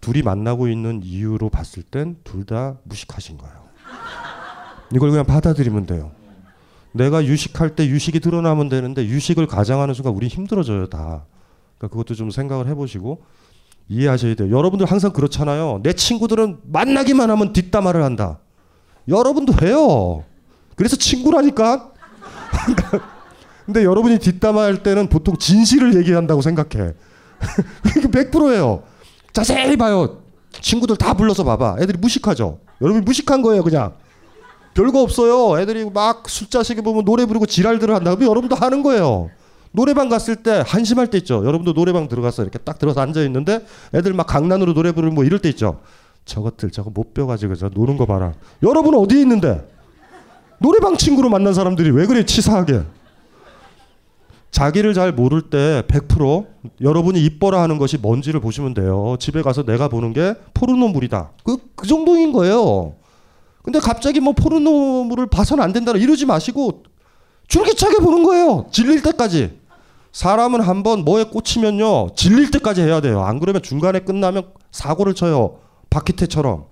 S6: 둘이 만나고 있는 이유로 봤을 땐 둘 다 무식하신 거예요. 이걸 그냥 받아들이면 돼요. 내가 유식할 때 유식이 드러나면 되는데 유식을 가장하는 순간 우리 힘들어져요, 다. 그러니까 그것도 좀 생각을 해보시고 이해하셔야 돼요. 여러분들 항상 그렇잖아요. 내 친구들은 만나기만 하면 뒷담화를 한다. 여러분도 해요. 그래서 친구라니까. [LAUGHS] 근데 여러분이 뒷담화할 때는 보통 진실을 얘기한다고 생각해. [LAUGHS] 이게 100%예요. 자세히 봐요. 친구들 다 불러서 봐봐. 애들이 무식하죠. 여러분이 무식한 거예요, 그냥. 별거 없어요. 애들이 막 숫자 시계 보면 노래 부르고 지랄들을 한다. 그럼 여러분도 하는 거예요. 노래방 갔을 때 한심할 때 있죠. 여러분도 노래방 들어가서 이렇게 딱 들어서 앉아 있는데 애들 막 강난으로 노래 부르고 뭐 이럴 때 있죠. 저것들 저거 못 배워가지고 저 노는 거 봐라. 여러분은 어디에 있는데? 노래방 친구로 만난 사람들이 왜 그래 치사하게? 자기를 잘 모를 때 100% 여러분이 이뻐라 하는 것이 뭔지를 보시면 돼요. 집에 가서 내가 보는 게 포르노물이다. 그, 그 정도인 거예요. 근데 갑자기 뭐 포르노물을 봐서는 안 된다 이러지 마시고 줄기차게 보는 거예요. 질릴 때까지. 사람은 한번 뭐에 꽂히면요 질릴 때까지 해야 돼요. 안 그러면 중간에 끝나면 사고를 쳐요. 박희태처럼.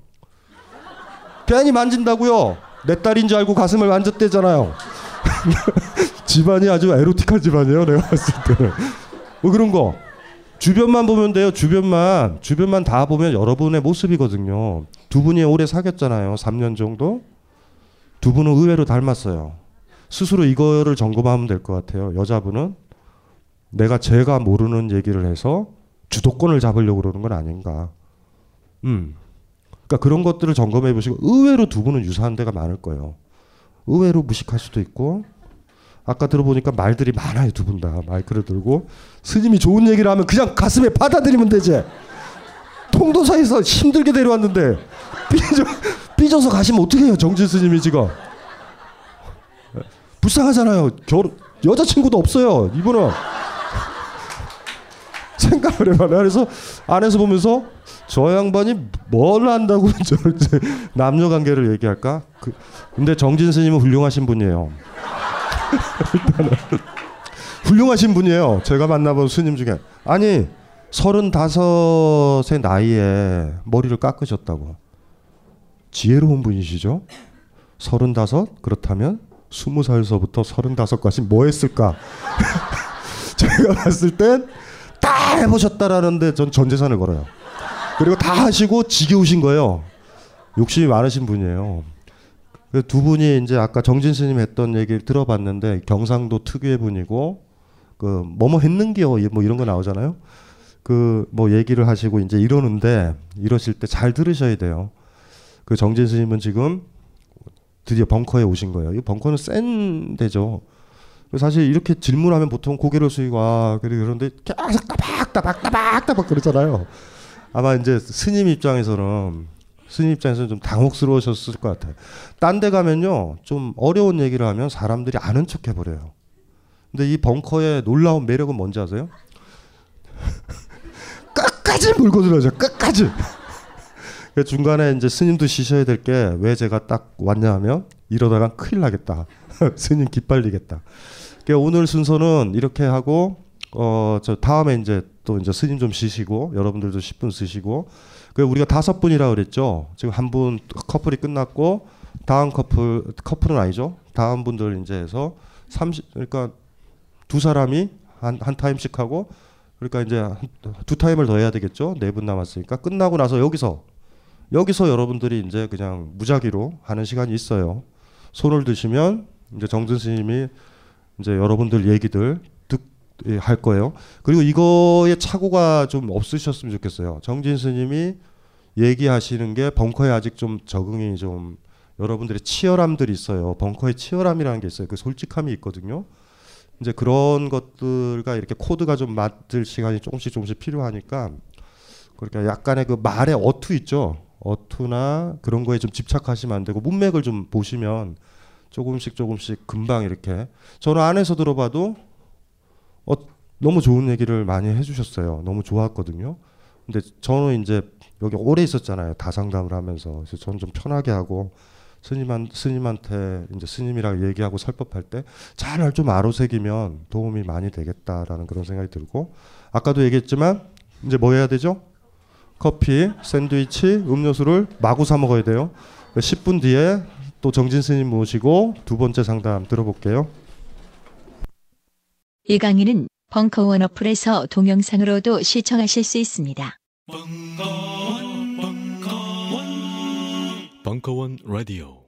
S6: 괜히 만진다고요. 내 딸인 줄 알고 가슴을 만졌대잖아요. [LAUGHS] 집안이 아주 에로틱한 집안이에요. 내가 봤을 때는. 뭐 그런 거. 주변만 보면 돼요. 주변만. 주변만 다 보면 여러분의 모습이거든요. 두 분이 오래 사귀었잖아요. 3년 정도. 두 분은 의외로 닮았어요. 스스로 이거를 점검하면 될 것 같아요. 여자분은 내가 제가 모르는 얘기를 해서 주도권을 잡으려고 그러는 건 아닌가. 음. 그러니까 그런 것들을 점검해 보시고 의외로 두 분은 유사한 데가 많을 거예요. 의외로 무식할 수도 있고 아까 들어보니까 말들이 많아요 두 분 다 마이크를 들고 스님이 좋은 얘기를 하면 그냥 가슴에 받아들이면 되지. 통도사에서 힘들게 데려왔는데 삐져, 삐져서 가시면 어떡해요 정진 스님이 지금. 불쌍하잖아요. 결혼 여자친구도 없어요. 이분은 생각을 해봐. 그래서 안에서 보면서 저 양반이 뭘 한다고 [LAUGHS] 저 이제 남녀 관계를 얘기할까? 그, 근데 정진 스님은 훌륭하신 분이에요. [LAUGHS] 훌륭하신 분이에요. 제가 만나본 스님 중에 아니 서른다섯의 나이에 머리를 깎으셨다고. 지혜로운 분이시죠? 서른다섯 그렇다면 스무 살서부터 서른다섯까지 뭐 했을까? [LAUGHS] 제가 봤을 땐 다 해보셨다라는데 전 전 재산을 걸어요. 그리고 다 하시고 지겨우신 거예요. 욕심이 많으신 분이에요. 그두 분이 이제 아까 정진 스님 했던 얘기를 들어봤는데 경상도 특유의 분이고 그 뭐뭐 했는겨 뭐 이런 거 나오잖아요. 그 뭐 얘기를 하시고 이제 이러는데 이러실 때 잘 들으셔야 돼요. 그 정진 스님은 지금 드디어 벙커에 오신 거예요. 이 벙커는 센 데죠. 사실 이렇게 질문하면 보통 고개를 숙이고 아 그런데 계속 따박따박 따박따박 그러잖아요. 아마 이제 스님 입장에서는 스님 입장에서는 좀 당혹스러우셨을 것 같아요. 딴 데 가면요 좀 어려운 얘기를 하면 사람들이 아는 척 해버려요. 근데 이 벙커의 놀라운 매력은 뭔지 아세요? [LAUGHS] 끝까지 물고 들어죠. 끝까지. 그 중간에 이제 스님도 쉬셔야 될 게 왜 제가 딱 왔냐 하면 이러다가 큰일 나겠다. [LAUGHS] 스님 기빨리겠다. 그러니까 오늘 순서는 이렇게 하고 어 저 다음에 이제 또 이제 스님 좀 쉬시고 여러분들도 10분 쉬시고 그 우리가 다섯 분이라 그랬죠. 지금 한 분 커플이 끝났고 다음 커플 커플은 아니죠. 다음 분들 이제 해서 30 그러니까 두 사람이 한, 한 타임씩 하고 그러니까 이제 한, 두 타임을 더 해야 되겠죠. 네 분 남았으니까 끝나고 나서 여기서 여기서 여러분들이 이제 그냥 무작위로 하는 시간이 있어요. 손을 드시면 이제 정준 스님이 이제 여러분들 얘기들 듣할 거예요. 그리고 이거에 착오가 좀 없으셨으면 좋겠어요. 정진 스님이 얘기하시는 게 벙커에 아직 좀 적응이 좀 여러분들의 치열함들이 있어요. 벙커의 치열함이라는 게 있어요. 그 솔직함이 있거든요. 이제 그런 것들과 이렇게 코드가 좀 맞을 시간이 조금씩 조금씩 필요하니까 그러니까 약간의 그 말의 어투 있죠. 어투나 그런 거에 좀 집착하시면 안 되고 문맥을 좀 보시면 조금씩 조금씩 금방 이렇게 저는 안에서 들어봐도 어, 너무 좋은 얘기를 많이 해주셨어요. 너무 좋았거든요. 근데 저는 이제 여기 오래 있었잖아요. 다상담을 하면서 그래서 저는 좀 편하게 하고 스님한 스님한테 이제 스님이랑 얘기하고 설법할 때 잘 좀 아로새기면 도움이 많이 되겠다라는 그런 생각이 들고 아까도 얘기했지만 이제 뭐 해야 되죠? 커피, 샌드위치, 음료수를 마구 사 먹어야 돼요. 10분 뒤에 또 정진 스님 모시고 두 번째 상담 들어볼게요.
S5: 이 강의는 벙커원 어플에서 동영상으로도 시청하실 수 있습니다.
S14: 벙커원 라디오